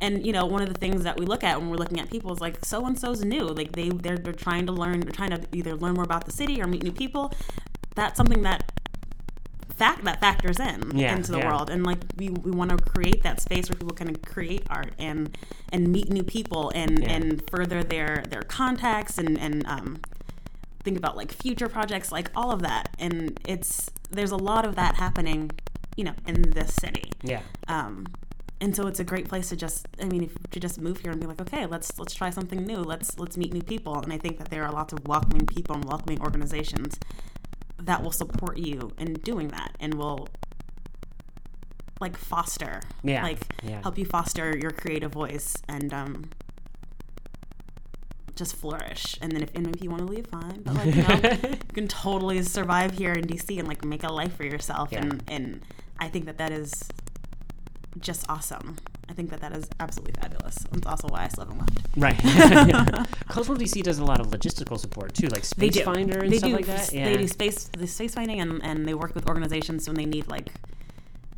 and you know, one of the things that we look at when we're looking at people is like, so and so's new. Like, they, they're, they're trying to learn, they're trying to either learn more about the city or meet new people. That's something that fact that factors in Yeah, into the yeah. world and like we, we want to create that space where people can create art and and meet new people and Yeah. and further their their contacts and and um think about like future projects like all of that and it's there's a lot of that happening you know in this city yeah. um and so it's a great place to just i mean if, to just move here and be like okay let's let's try something new let's let's meet new people and i think that there are lots of welcoming people and welcoming organizations that will support you in doing that and will like foster Yeah, like yeah. help you foster your creative voice and um just flourish and then if and if you want to leave fine but like you know you can totally survive here in dc and like make a life for yourself Yeah. and and i think that that is just awesome i think that that is absolutely fabulous that's also why i still haven't left Right. Yeah. Cultural DC does a lot of logistical support too, like they Space do Finder and they stuff do like that. Yeah. they do space the space finding and and they work with organizations when they need like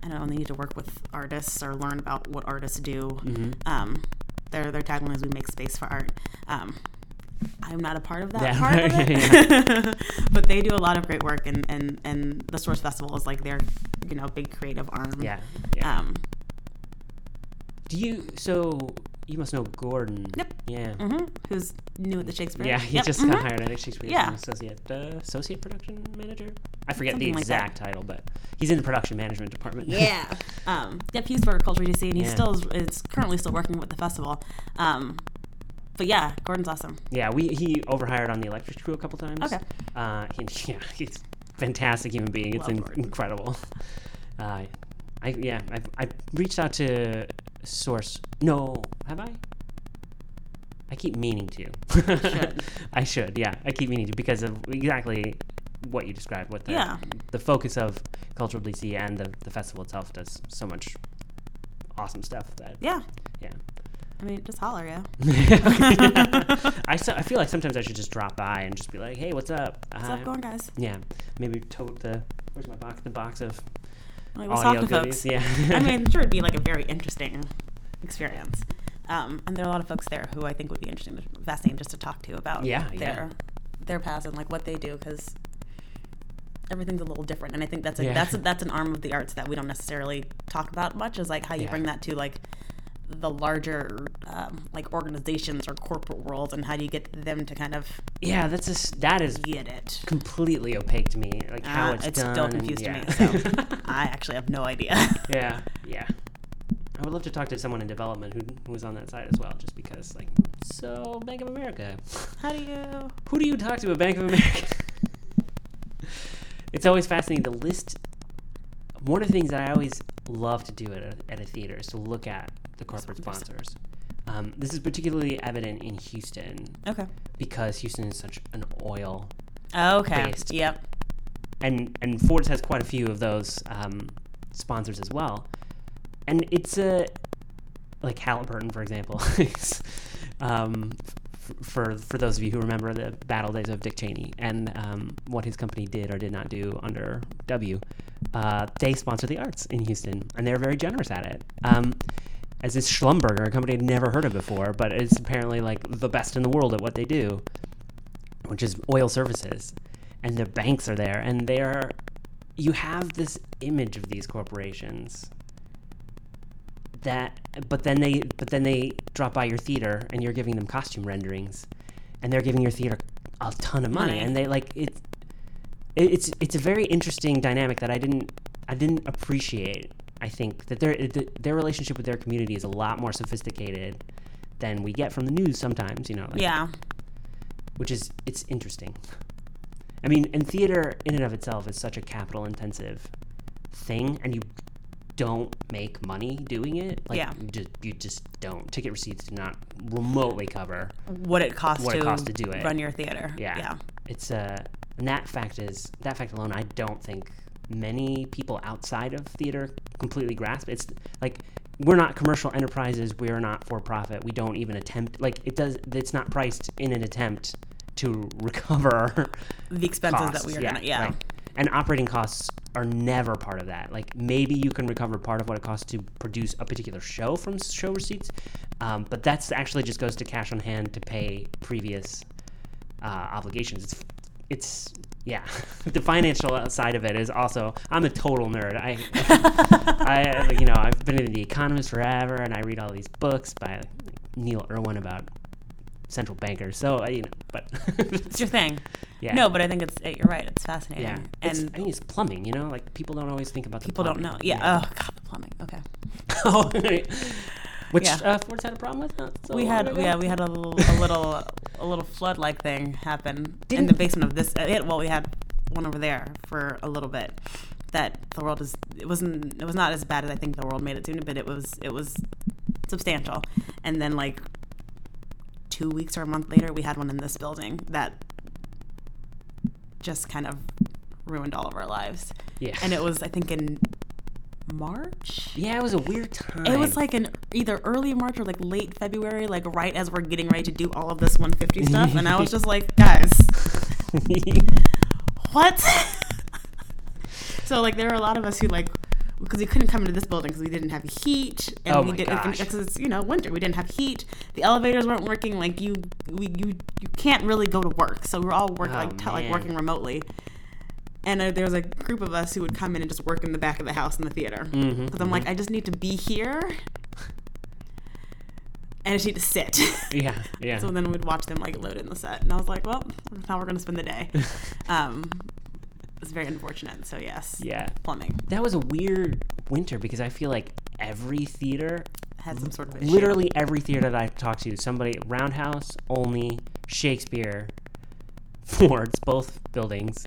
I don't know, they need to work with artists or learn about what artists do. Mm-hmm. Um, their their tagline is "We make space for art." Um, I'm not a part of that Yeah, part of it, but they do a lot of great work, and, and, and the Source Festival is like their you know big creative arm. Yeah. yeah. Um, Do you so you must know Gordon. Yep. Yeah. hmm Who's new at the Shakespeare? Yeah, he Yep, just got hired at Shakespeare. Yeah. as an associate uh, associate production manager. I forget Something the like exact title, but he's in the production management department. Yeah. Um, yep, he's for Cultural DC, and he Yeah. still is, is currently still working with the festival. Um, but yeah, Gordon's awesome. yeah. We he overhired on the Electric Crew a couple times. Okay. Uh, he, yeah, he's fantastic human being. It's in, incredible. Uh, I yeah. I've, I reached out to Source. No, have I? I keep meaning to. Should. I should. Yeah, I keep meaning to because of exactly what you described. What the Yeah. the focus of Cultural DC and the the festival itself does so much awesome stuff. That Yeah. yeah. I mean, just holler, yeah. I, so, I feel like sometimes I should just drop by and just be like, hey, what's up? What's Uh, up going, guys? Yeah, maybe tote the where's my box? The box of Like, let's talk to goodies. folks. Yeah, I mean, sure, it'd be like a very interesting experience. Um, and there are a lot of folks there who I think would be interesting, fascinating just to talk to about Yeah, yeah. their their paths and like what they do because everything's a little different. And I think that's a, Yeah. that's a, that's an arm of the arts that we don't necessarily talk about much. Is like how you bring that to like the larger um, like organizations or corporate world, and how do you get them to kind of yeah. That's s- that is get it. completely opaque to me. Like how Uh, it's, it's done. still and- confused yeah. to me. So I actually have no idea. yeah, yeah. I would love to talk to someone in development who, who was on that side as well, just because, like, so Bank of America. how do you? Who do you talk to at Bank of America? it's always fascinating. The list. One of the things that I always love to do at a, at a theater is to look at the corporate sponsors. Um, this is particularly evident in Houston Okay. because Houston is such an oil Okay. Based. Yep. and and Ford's has quite a few of those um, sponsors as well. And it's a like Halliburton, for example. um, for for those of you who remember the battle days of Dick Cheney and um, what his company did or did not do under W, uh, they sponsor the arts in Houston, and they're very generous at it. Um, as is Schlumberger, a company I'd never heard of before, but it's apparently like the best in the world at what they do, which is oil services and the banks are there and they're you have this image of these corporations that but then they but then they drop by your theater and you're giving them costume renderings and they're giving your theater a ton of money and they like it's it's it's a very interesting dynamic that I didn't I didn't appreciate I think that their their relationship with their community is a lot more sophisticated than we get from the news sometimes you know like, Yeah. which is it's interesting. I mean, and theater in and of itself is such a capital intensive thing, and you don't make money doing it. Like, Yeah. you just, you just don't. Ticket receipts do not remotely cover. What it costs What to it costs to do it. run your theater. Yeah, Yeah. it's uh, and that fact is that fact alone. I don't think many people outside of theater completely grasp. It's like we're not commercial enterprises. We are not for profit. We don't even attempt. Like it does. It's not priced in an attempt to recover The expenses costs. that we are gonna. Yeah. And operating costs are never part of that. Like maybe you can recover part of what it costs to produce a particular show from show receipts, um, but that's actually just goes to cash on hand to pay previous uh, obligations. It's, it's yeah, the financial side of it is also. I'm a total nerd. I, I you know I've been in the Economist forever, and I read all these books by Neil Irwin about central bankers. So uh, you know, but It's your thing. Yeah, No, but I think it's. eh, You're right. It's fascinating. yeah, And it's, I mean, it's plumbing. You know, like people don't always think about the people don't know. Yeah. Oh God, the plumbing. Okay. Oh, which Yeah. uh, Ford's had a problem with. Not so we had ago. yeah we had a little a little a little flood like thing happen in Didn't- the basement of this. uh, It, well, we had one over there for a little bit. That the world is it wasn't it was not as bad as I think the world made it seem, but it was it was substantial. And then like two weeks or a month later, we had one in this building that just kind of ruined all of our lives. Yeah. And it was I think in March. yeah, it was a weird time. It was like in either early March or like late February, like right as we're getting ready to do all of this 150 stuff, and I was just like, guys, what? so like there are a lot of us who like because we couldn't come into this building because we didn't have heat, and Oh we did gosh. because it's you know winter. We didn't have heat. The elevators weren't working. Like you, we you you can't really go to work. So we're all work Oh, like t- like working remotely. And uh, there was a group of us who would come in and just work in the back of the house in the theater. Because Mhm, I'm like, I just need to be here. and I just need to sit. Yeah, yeah. so then we'd watch them like load in the set, and I was like, well, that's how we're gonna spend the day. um, it's very unfortunate. So yes, yeah. plumbing That was a weird winter because I feel like every theater, had some sort of issue. literally every theater that I've talked to, somebody Roundhouse, Olney, Shakespeare, Ford's, both buildings,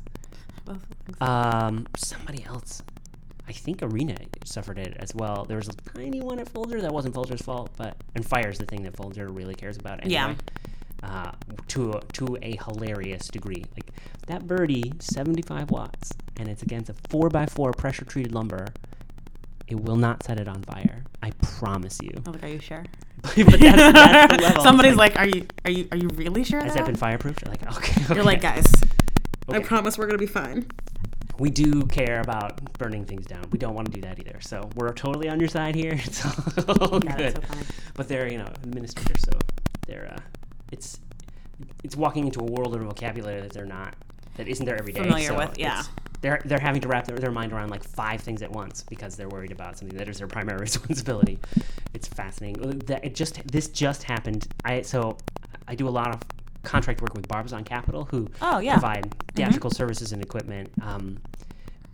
Both things. um, somebody else. I think Arena suffered it as well. There was a tiny one at Folger that wasn't Folger's fault, but and fire's the thing that Folger really cares about anyway. Yeah. Uh, to a, to a hilarious degree. Like that birdie, seventy five watts, and it's against a four x four pressure treated lumber. It will not set it on fire. I promise you. I was like, are you sure? but that's, that's the level. Somebody's like, are you are you are you really sure? has that been fireproofed? You're like, okay. You're like, guys, I promise we're gonna be fine. we do care about burning things down. We don't want to do that either. So we're totally on your side here. It's all Yeah, good. that's so. But they're, you know, administrators, so they're, uh, it's, it's walking into a world of vocabulary that they're not, that isn't there every day. Familiar so with, yeah. They're, they're having to wrap their, their mind around like five things at once because they're worried about something that is their primary responsibility. It's fascinating. Uh, That it just this just happened. I so I do a lot of contract work with Barbizon Capital, who Oh, yeah. Mm-hmm. provide theatrical services and equipment. Um,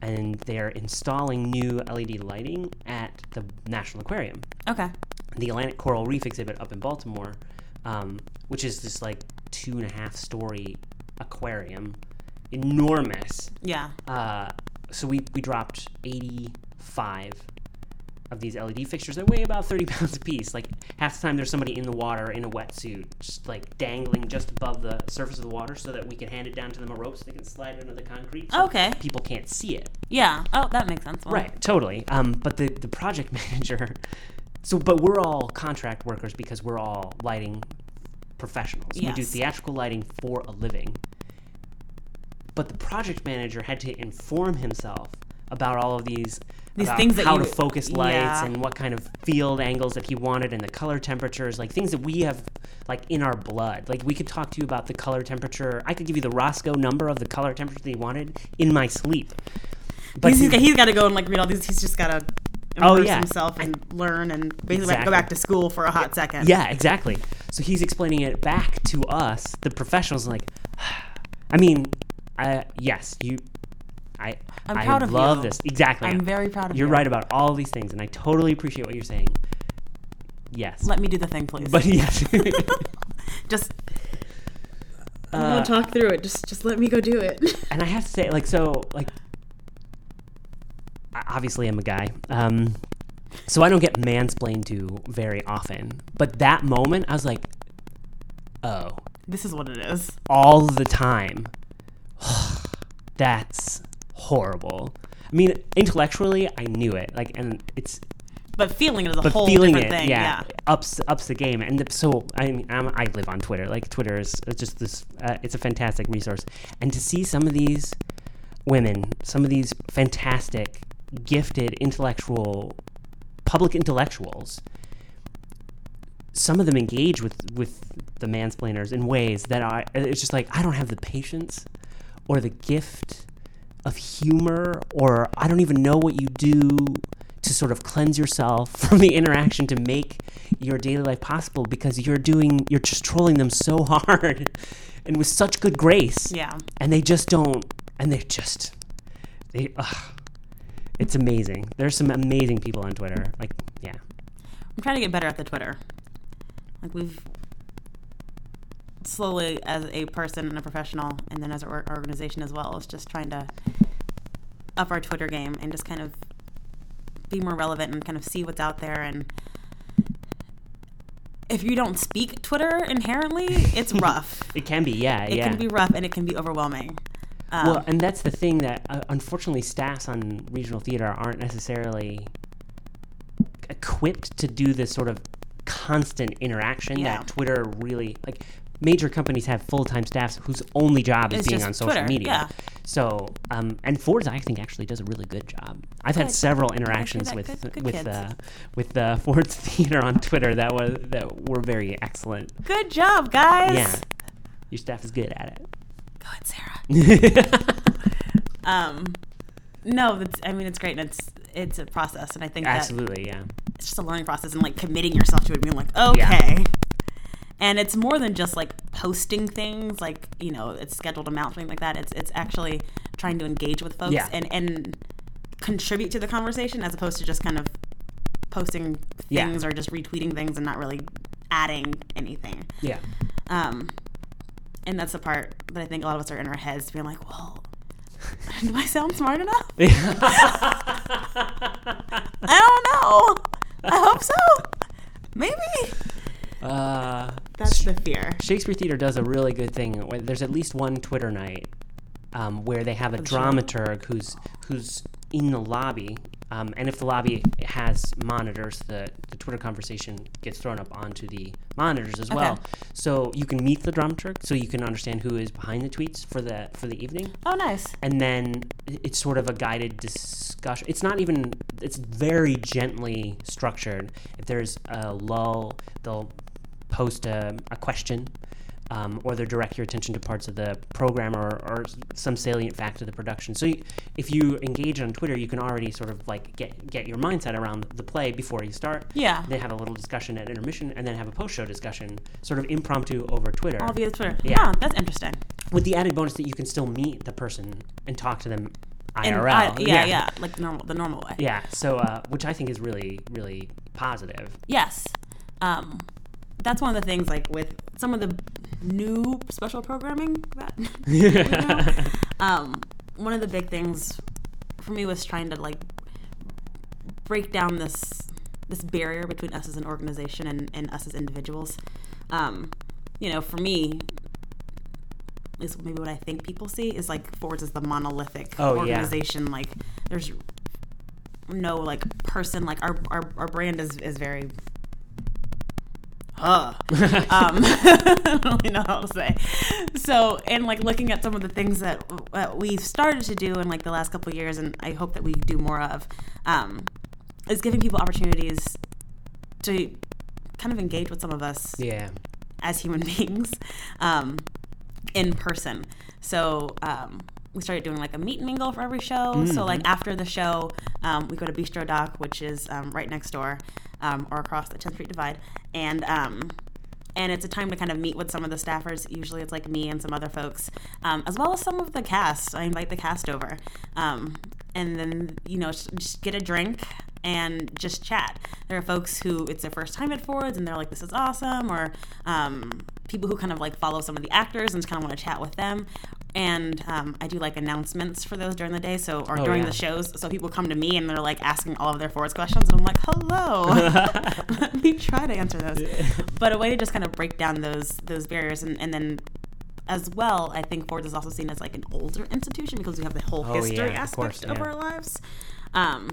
and they're installing new LED lighting at the National Aquarium Okay. the Atlantic Coral Reef exhibit up in Baltimore, um, which is this like two and a half story aquarium, enormous. Yeah. Uh, so we, we dropped 85 of these LED fixtures that weigh about 30 pounds apiece. Like half the time there's somebody in the water in a wetsuit, just like dangling just above the surface of the water so that we can hand it down to them a rope so they can slide it under the concrete. so Okay. People can't see it. Yeah. Oh, that makes sense. Well, Right, totally. Um, but the, the project manager, so but we're all contract workers because we're all lighting professionals. We do theatrical lighting for a living. But the project manager had to inform himself about all of these These things that how you- to focus lights yeah. and what kind of field angles that he wanted and the color temperatures, like things that we have like in our blood. Like we could talk to you about the color temperature. I could give you the Rosco number of the color temperature that he wanted in my sleep. But He's, he- he's, he's got to go and like read all these. He's just got to Oh, yeah. himself and learn and basically Exactly. go back to school for a hot second. Yeah, exactly. So he's explaining it back to us, the professionals. Like, I mean, uh, yes, you. I I'm I proud of love you. this exactly. I'm very proud of You're you. right about all these things, and I totally appreciate what you're saying. Yes, Let me do the thing, please. but yes, just I Uh, want to talk through it. Just just let me go do it. and I have to say, like, so, like, I- obviously I'm a guy, um, so I don't get mansplained to very often. But that moment, I was like, oh, this is what it is. all the time. That's horrible. I mean, intellectually, I knew it. Like, and it's But feeling it is a but whole feeling different it, thing. yeah, Yeah. ups ups the game. And the, so, I mean, I'm, I live on Twitter. Like, Twitter is just this. Uh, it's a fantastic resource. And to see some of these women, some of these fantastic, gifted, intellectual, public intellectuals, some of them engage with with the mansplainers in ways that are. It's just like I don't have the patience or the gift of humor, or I don't even know what you do to sort of cleanse yourself from the interaction to make your daily life possible because you're doing, you're just trolling them so hard and with such good grace. Yeah. And they just don't, and they just, they, ugh. It's amazing. There's some amazing people on Twitter. Like, yeah. I'm trying to get better at the Twitter. Like we've slowly, as a person and a professional, and then as an organization as well, is just trying to up our Twitter game and just kind of be more relevant and kind of see what's out there. And if you don't speak Twitter inherently, it's rough. It can be, yeah, it yeah. can be rough and it can be overwhelming. Um, Well, and that's the thing that uh, unfortunately staffs on regional theater aren't necessarily equipped to do this sort of constant interaction Yeah. that Twitter really like. Major companies have full time staffs whose only job is It's being on social Twitter, media. yeah. So, um, and Ford's I think actually does a really good job. I've had several interactions with Good- good with uh, with uh, Ford's theater on Twitter that was that were very excellent. good job, guys. Yeah, your staff is good at Good, Sarah. Um, no, that's. I mean, it's great, and it's it's a process, and I think that Absolutely, yeah. it's just a learning process and like committing yourself to it, being like, okay. And it's more than just like posting things, like you know, it's scheduled amounts, something like that. It's it's actually trying to engage with folks Yeah. and and contribute to the conversation as opposed to just kind of posting Yeah. things or just retweeting things and not really adding anything. Yeah. Um, and that's the part that I think a lot of us are in our heads, being like, "Well, do I sound smart enough? I don't know. I hope so. Maybe." Uh, That's the fear. Shakespeare Theater does a really good thing. There's at least one Twitter night um, where they have a show. dramaturg who's who's in the lobby, um, and if the lobby has monitors, the the Twitter conversation gets thrown up onto the monitors as well. So you can meet the dramaturg, so you can understand who is behind the tweets for the for the evening Oh, nice. and then it's sort of a guided discussion. It's not even. It's very gently structured. If there's a lull, they'll post a, a question, um, or they'll direct your attention to parts of the program or, or some salient fact of the production. So you, if you engage on Twitter, you can already sort of like get get your mindset around the play before you start. Yeah. Then have a little discussion at intermission, and then have a post-show discussion, sort of impromptu over Twitter All via Twitter. Yeah. Yeah, that's interesting. with the added bonus that you can still meet the person and talk to them IRL. I- yeah, yeah, like normal, the normal way. Yeah, so uh, which I think is really, really positive. Yes. Um, that's one of the things, like with some of the new special programming that do, um, one of the big things for me was trying to like break down this this barrier between us as an organization and, and us as individuals. Um, you know, for me, at least maybe what I think people see is like Ford's is the monolithic Oh, yeah. organization. Like there's no like person like our our, our brand is is very uh, um, I don't really know how to say. So, and like looking at some of the things that uh, we've started to do in like the last couple of years, and I hope that we do more of, um, is giving people opportunities to kind of engage with some of us Yeah. as human beings um, in person. So um, we started doing like a meet and mingle for every show. So like after the show, um, we go to Bistro D'Oc, which is um, right next door um, or across the 10th Street Divide, and um, and it's a time to kind of meet with some of the staffers. Usually it's like me and some other folks, um, as well as some of the cast. I invite the cast over, um, and then you know just, just get a drink and just chat. There are folks who it's their first time at Ford's and they're like, "This is awesome," or um, people who kind of like follow some of the actors and just kind of want to chat with them. And um, I do like announcements for those during the day, so or Oh, during yeah. the shows. So people come to me and they're like asking all of their Ford's questions, and I'm like, "Hello." Let me try to answer those. But a way to just kind of break down those those barriers, and, and then as well, I think Ford is also seen as like an older institution because we have the whole Oh, history yeah, of aspect course, of our lives, um,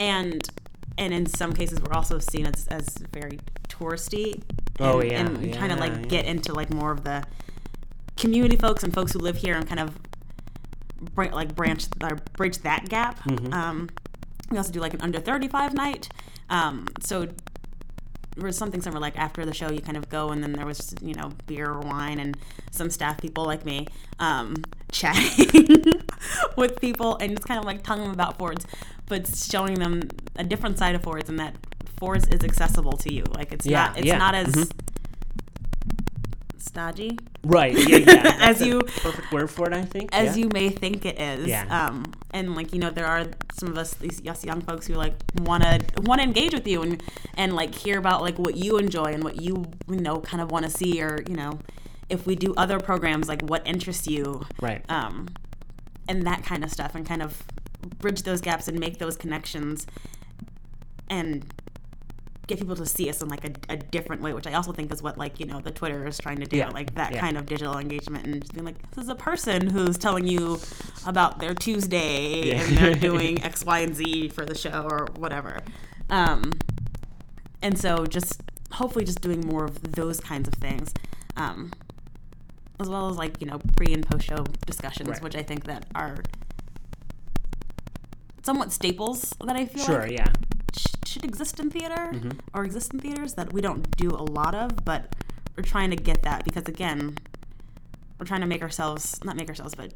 and and in some cases we're also seen as, as very touristy. And, Oh, yeah, and trying to like get into like more of the community folks and folks who live here and kind of br- like branch or bridge that gap. Mm-hmm. Um, we also do like an under 35 night. Um, so there was something similar like after the show you kind of go and then there was you know beer or wine and some staff people like me um, chatting with people and just kind of like telling them about Ford's but showing them a different side of Ford's and that Ford's is accessible to you like it's Yeah, not it's yeah, not as mhm. Stodgy Right. Yeah. yeah. As you- perfect word for it, I think. as yeah. you may think it is. Yeah. Um, and like you know, there are some of us, these us young folks, who like want to want to engage with you and and like hear about like what you enjoy and what you you know kind of want to see or you know if we do other programs like what interests you. Right. Um, and that kind of stuff and kind of bridge those gaps and make those connections and get people to see us in like a, a different way, which I also think is what like you know the Twitter is trying to do, Yeah, like that yeah. kind of digital engagement and just being like, this is a person who's telling you about their Tuesday Yeah. and they're doing X, Y, and Z for the show or whatever. Um, and so just hopefully just doing more of those kinds of things. Um, as well as like you know pre and post show discussions, Right. which I think that are somewhat staples that I feel Sure. like Yeah. sh- should exist in theater Mm-hmm. or exist in theaters that we don't do a lot of, but we're trying to get that because again, we're trying to make ourselves not make ourselves, but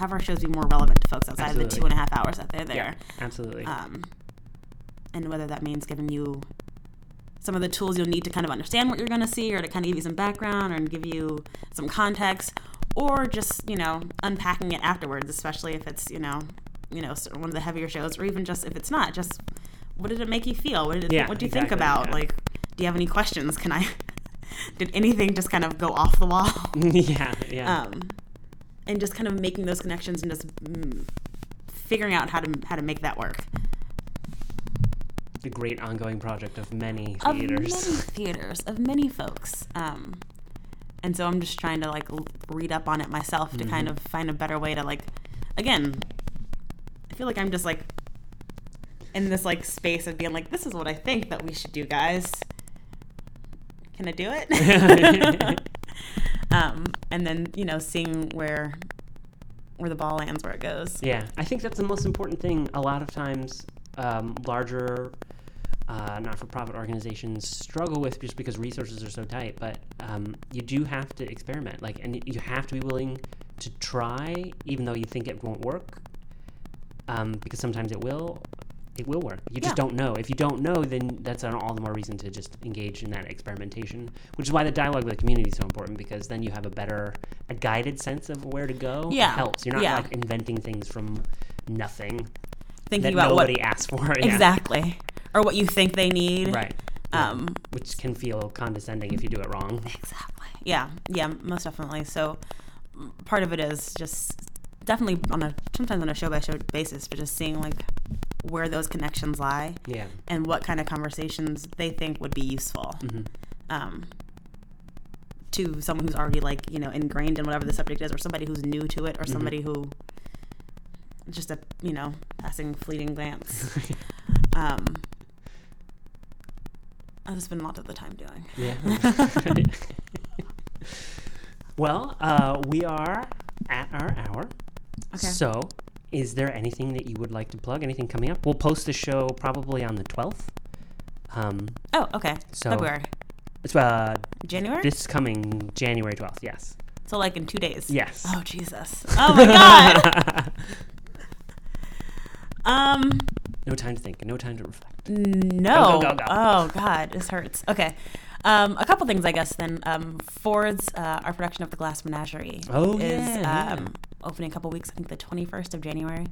have our shows be more relevant to folks outside of the two and a half hours that they're there. Yeah. Absolutely. Um, and whether that means giving you some of the tools you'll need to kind of understand what you're going to see or to kind of give you some background or give you some context or just you know unpacking it afterwards especially if it's you know you know one of the heavier shows or even just if it's not just what did it make you feel? What did it, Yeah, what do you think about? yeah. like do you have any questions? Can i did anything just kind of go off the wall? Yeah, yeah. um, and just kind of making those connections and just mm, figuring out how to how to make that work. The great ongoing project of many theaters, of many theaters. of many folks um, and so i'm just trying to like read up on it myself to kind of find a better way to like again i feel like i'm just like in this like space of being like this is what i think that we should do guys can i do it um, and then you know seeing where where the ball lands where it goes Yeah, I think that's the most important thing. A lot of times, um, larger uh, not-for-profit organizations struggle with just because resources are so tight. But um, you do have to experiment, like, and you have to be willing to try, even though you think it won't work, um, because sometimes it will. It will work. You just Yeah. don't know. If you don't know, then that's an all the more reason to just engage in that experimentation. Which is why the dialogue with the community is so important because then you have a better, a guided sense of where to go. It Yeah. helps. You're not Yeah. like inventing things from nothing thinking that about what nobody asked for. Yeah. exactly or what you think they need Right. um Which can feel condescending if you do it wrong. exactly yeah yeah most definitely so part of it is just definitely on a sometimes on a show by show basis but just seeing like where those connections lie Yeah. and what kind of conversations they think would be useful Mm-hmm. um to someone who's already like you know ingrained in whatever the subject is or somebody who's new to it or Mm-hmm. somebody who just a you know passing fleeting glance um I've spent a lot of the time doing. Yeah. well, uh, we are at our hour. Okay. So, is there anything that you would like to plug? Anything coming up? We'll post the show probably on the 12th. Um, Oh, okay. So- February, it's uh, January. this coming January 12th, yes. so like in two days. Yes. Oh Jesus. Oh my God. um. no time to think, no time to reflect. No. Go, go, go, go. Oh God, this hurts. Okay. Um, a couple things, I guess. Then um, Ford's uh, our production of the Glass Menagerie Oh, is yeah, yeah. um, opening a couple weeks. I think the twenty first of January.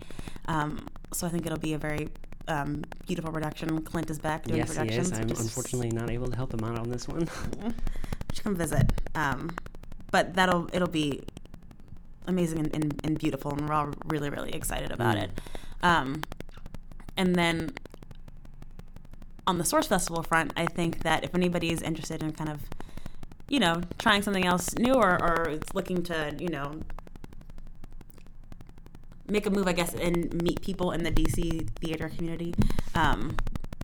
Um, so I think it'll be a very um, beautiful production. Clint is back doing Yes, he productions. is. I'm is- unfortunately not able to help him out on this one. should come visit. Um, but that'll it'll be amazing and, and, and beautiful, and we're all really really excited about Mm. it. Um, and then on the Source Festival front, I think that if anybody is interested in kind of you know trying something else new or, or is looking to you know make a move, I guess, and meet people in the DC theater community. Um,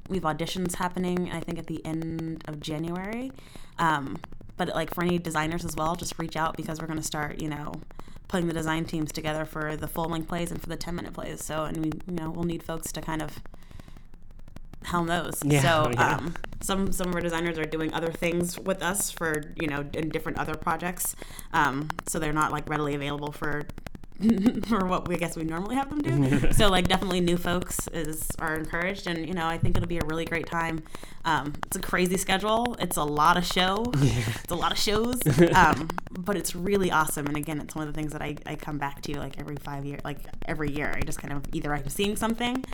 we have auditions happening, I think, at the end of January. Um, but like for any designers as well, just reach out because we're going to start, you know, putting the design teams together for the full length plays and for the ten minute plays. So, and we, you know, we'll need folks to kind of helm knows. Yeah, so, yeah. um, some some of our designers are doing other things with us for you know in different other projects. Um, so they're not like readily available for for what we I guess we normally have them do. so like definitely new folks is are encouraged, and you know I think it'll be a really great time. Um, it's a crazy schedule. It's a lot of show. It's a lot of shows, um, but it's really awesome. And again, it's one of the things that I, I come back to like every five year, like every year. I just kind of either I'm seeing something,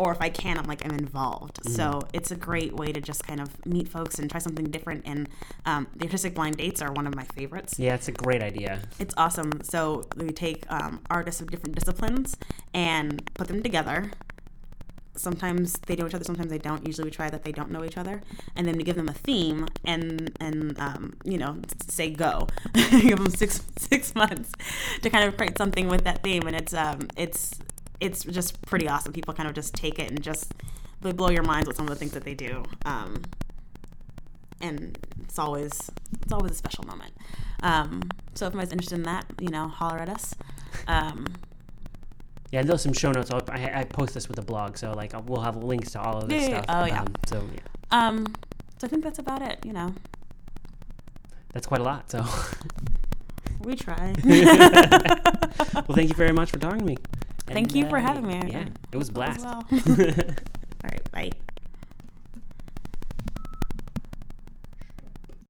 or if I can, I'm like I'm involved. So it's a great way to just kind of meet folks and try something different. And um, the artistic blind dates are one of my favorites. yeah, it's a great idea. It's awesome. So we take um, artists of different disciplines and put them together. Sometimes they know each other, sometimes they don't. Usually we try that they don't know each other, and then we give them a theme and and um, you know say go. give them six six months to kind of create something with that theme, and it's um it's it's just pretty awesome. People kind of just take it and just they blow your minds with some of the things that they do. Um, and it's always it's always a special moment. Um, so if anybody's interested in that, you know, holler at us. Um, Yeah, there's some show notes. I'll, I, I post this with the blog, so like I'll- we'll have links to all of this Yeah, stuff. yeah. Oh, yeah. Um, so yeah, um, so I think that's about it. You know, that's quite a lot. So, we try. well, thank you very much for talking to me. Thank you uh, for having me. Yeah, it was a blast. Well. All right, bye.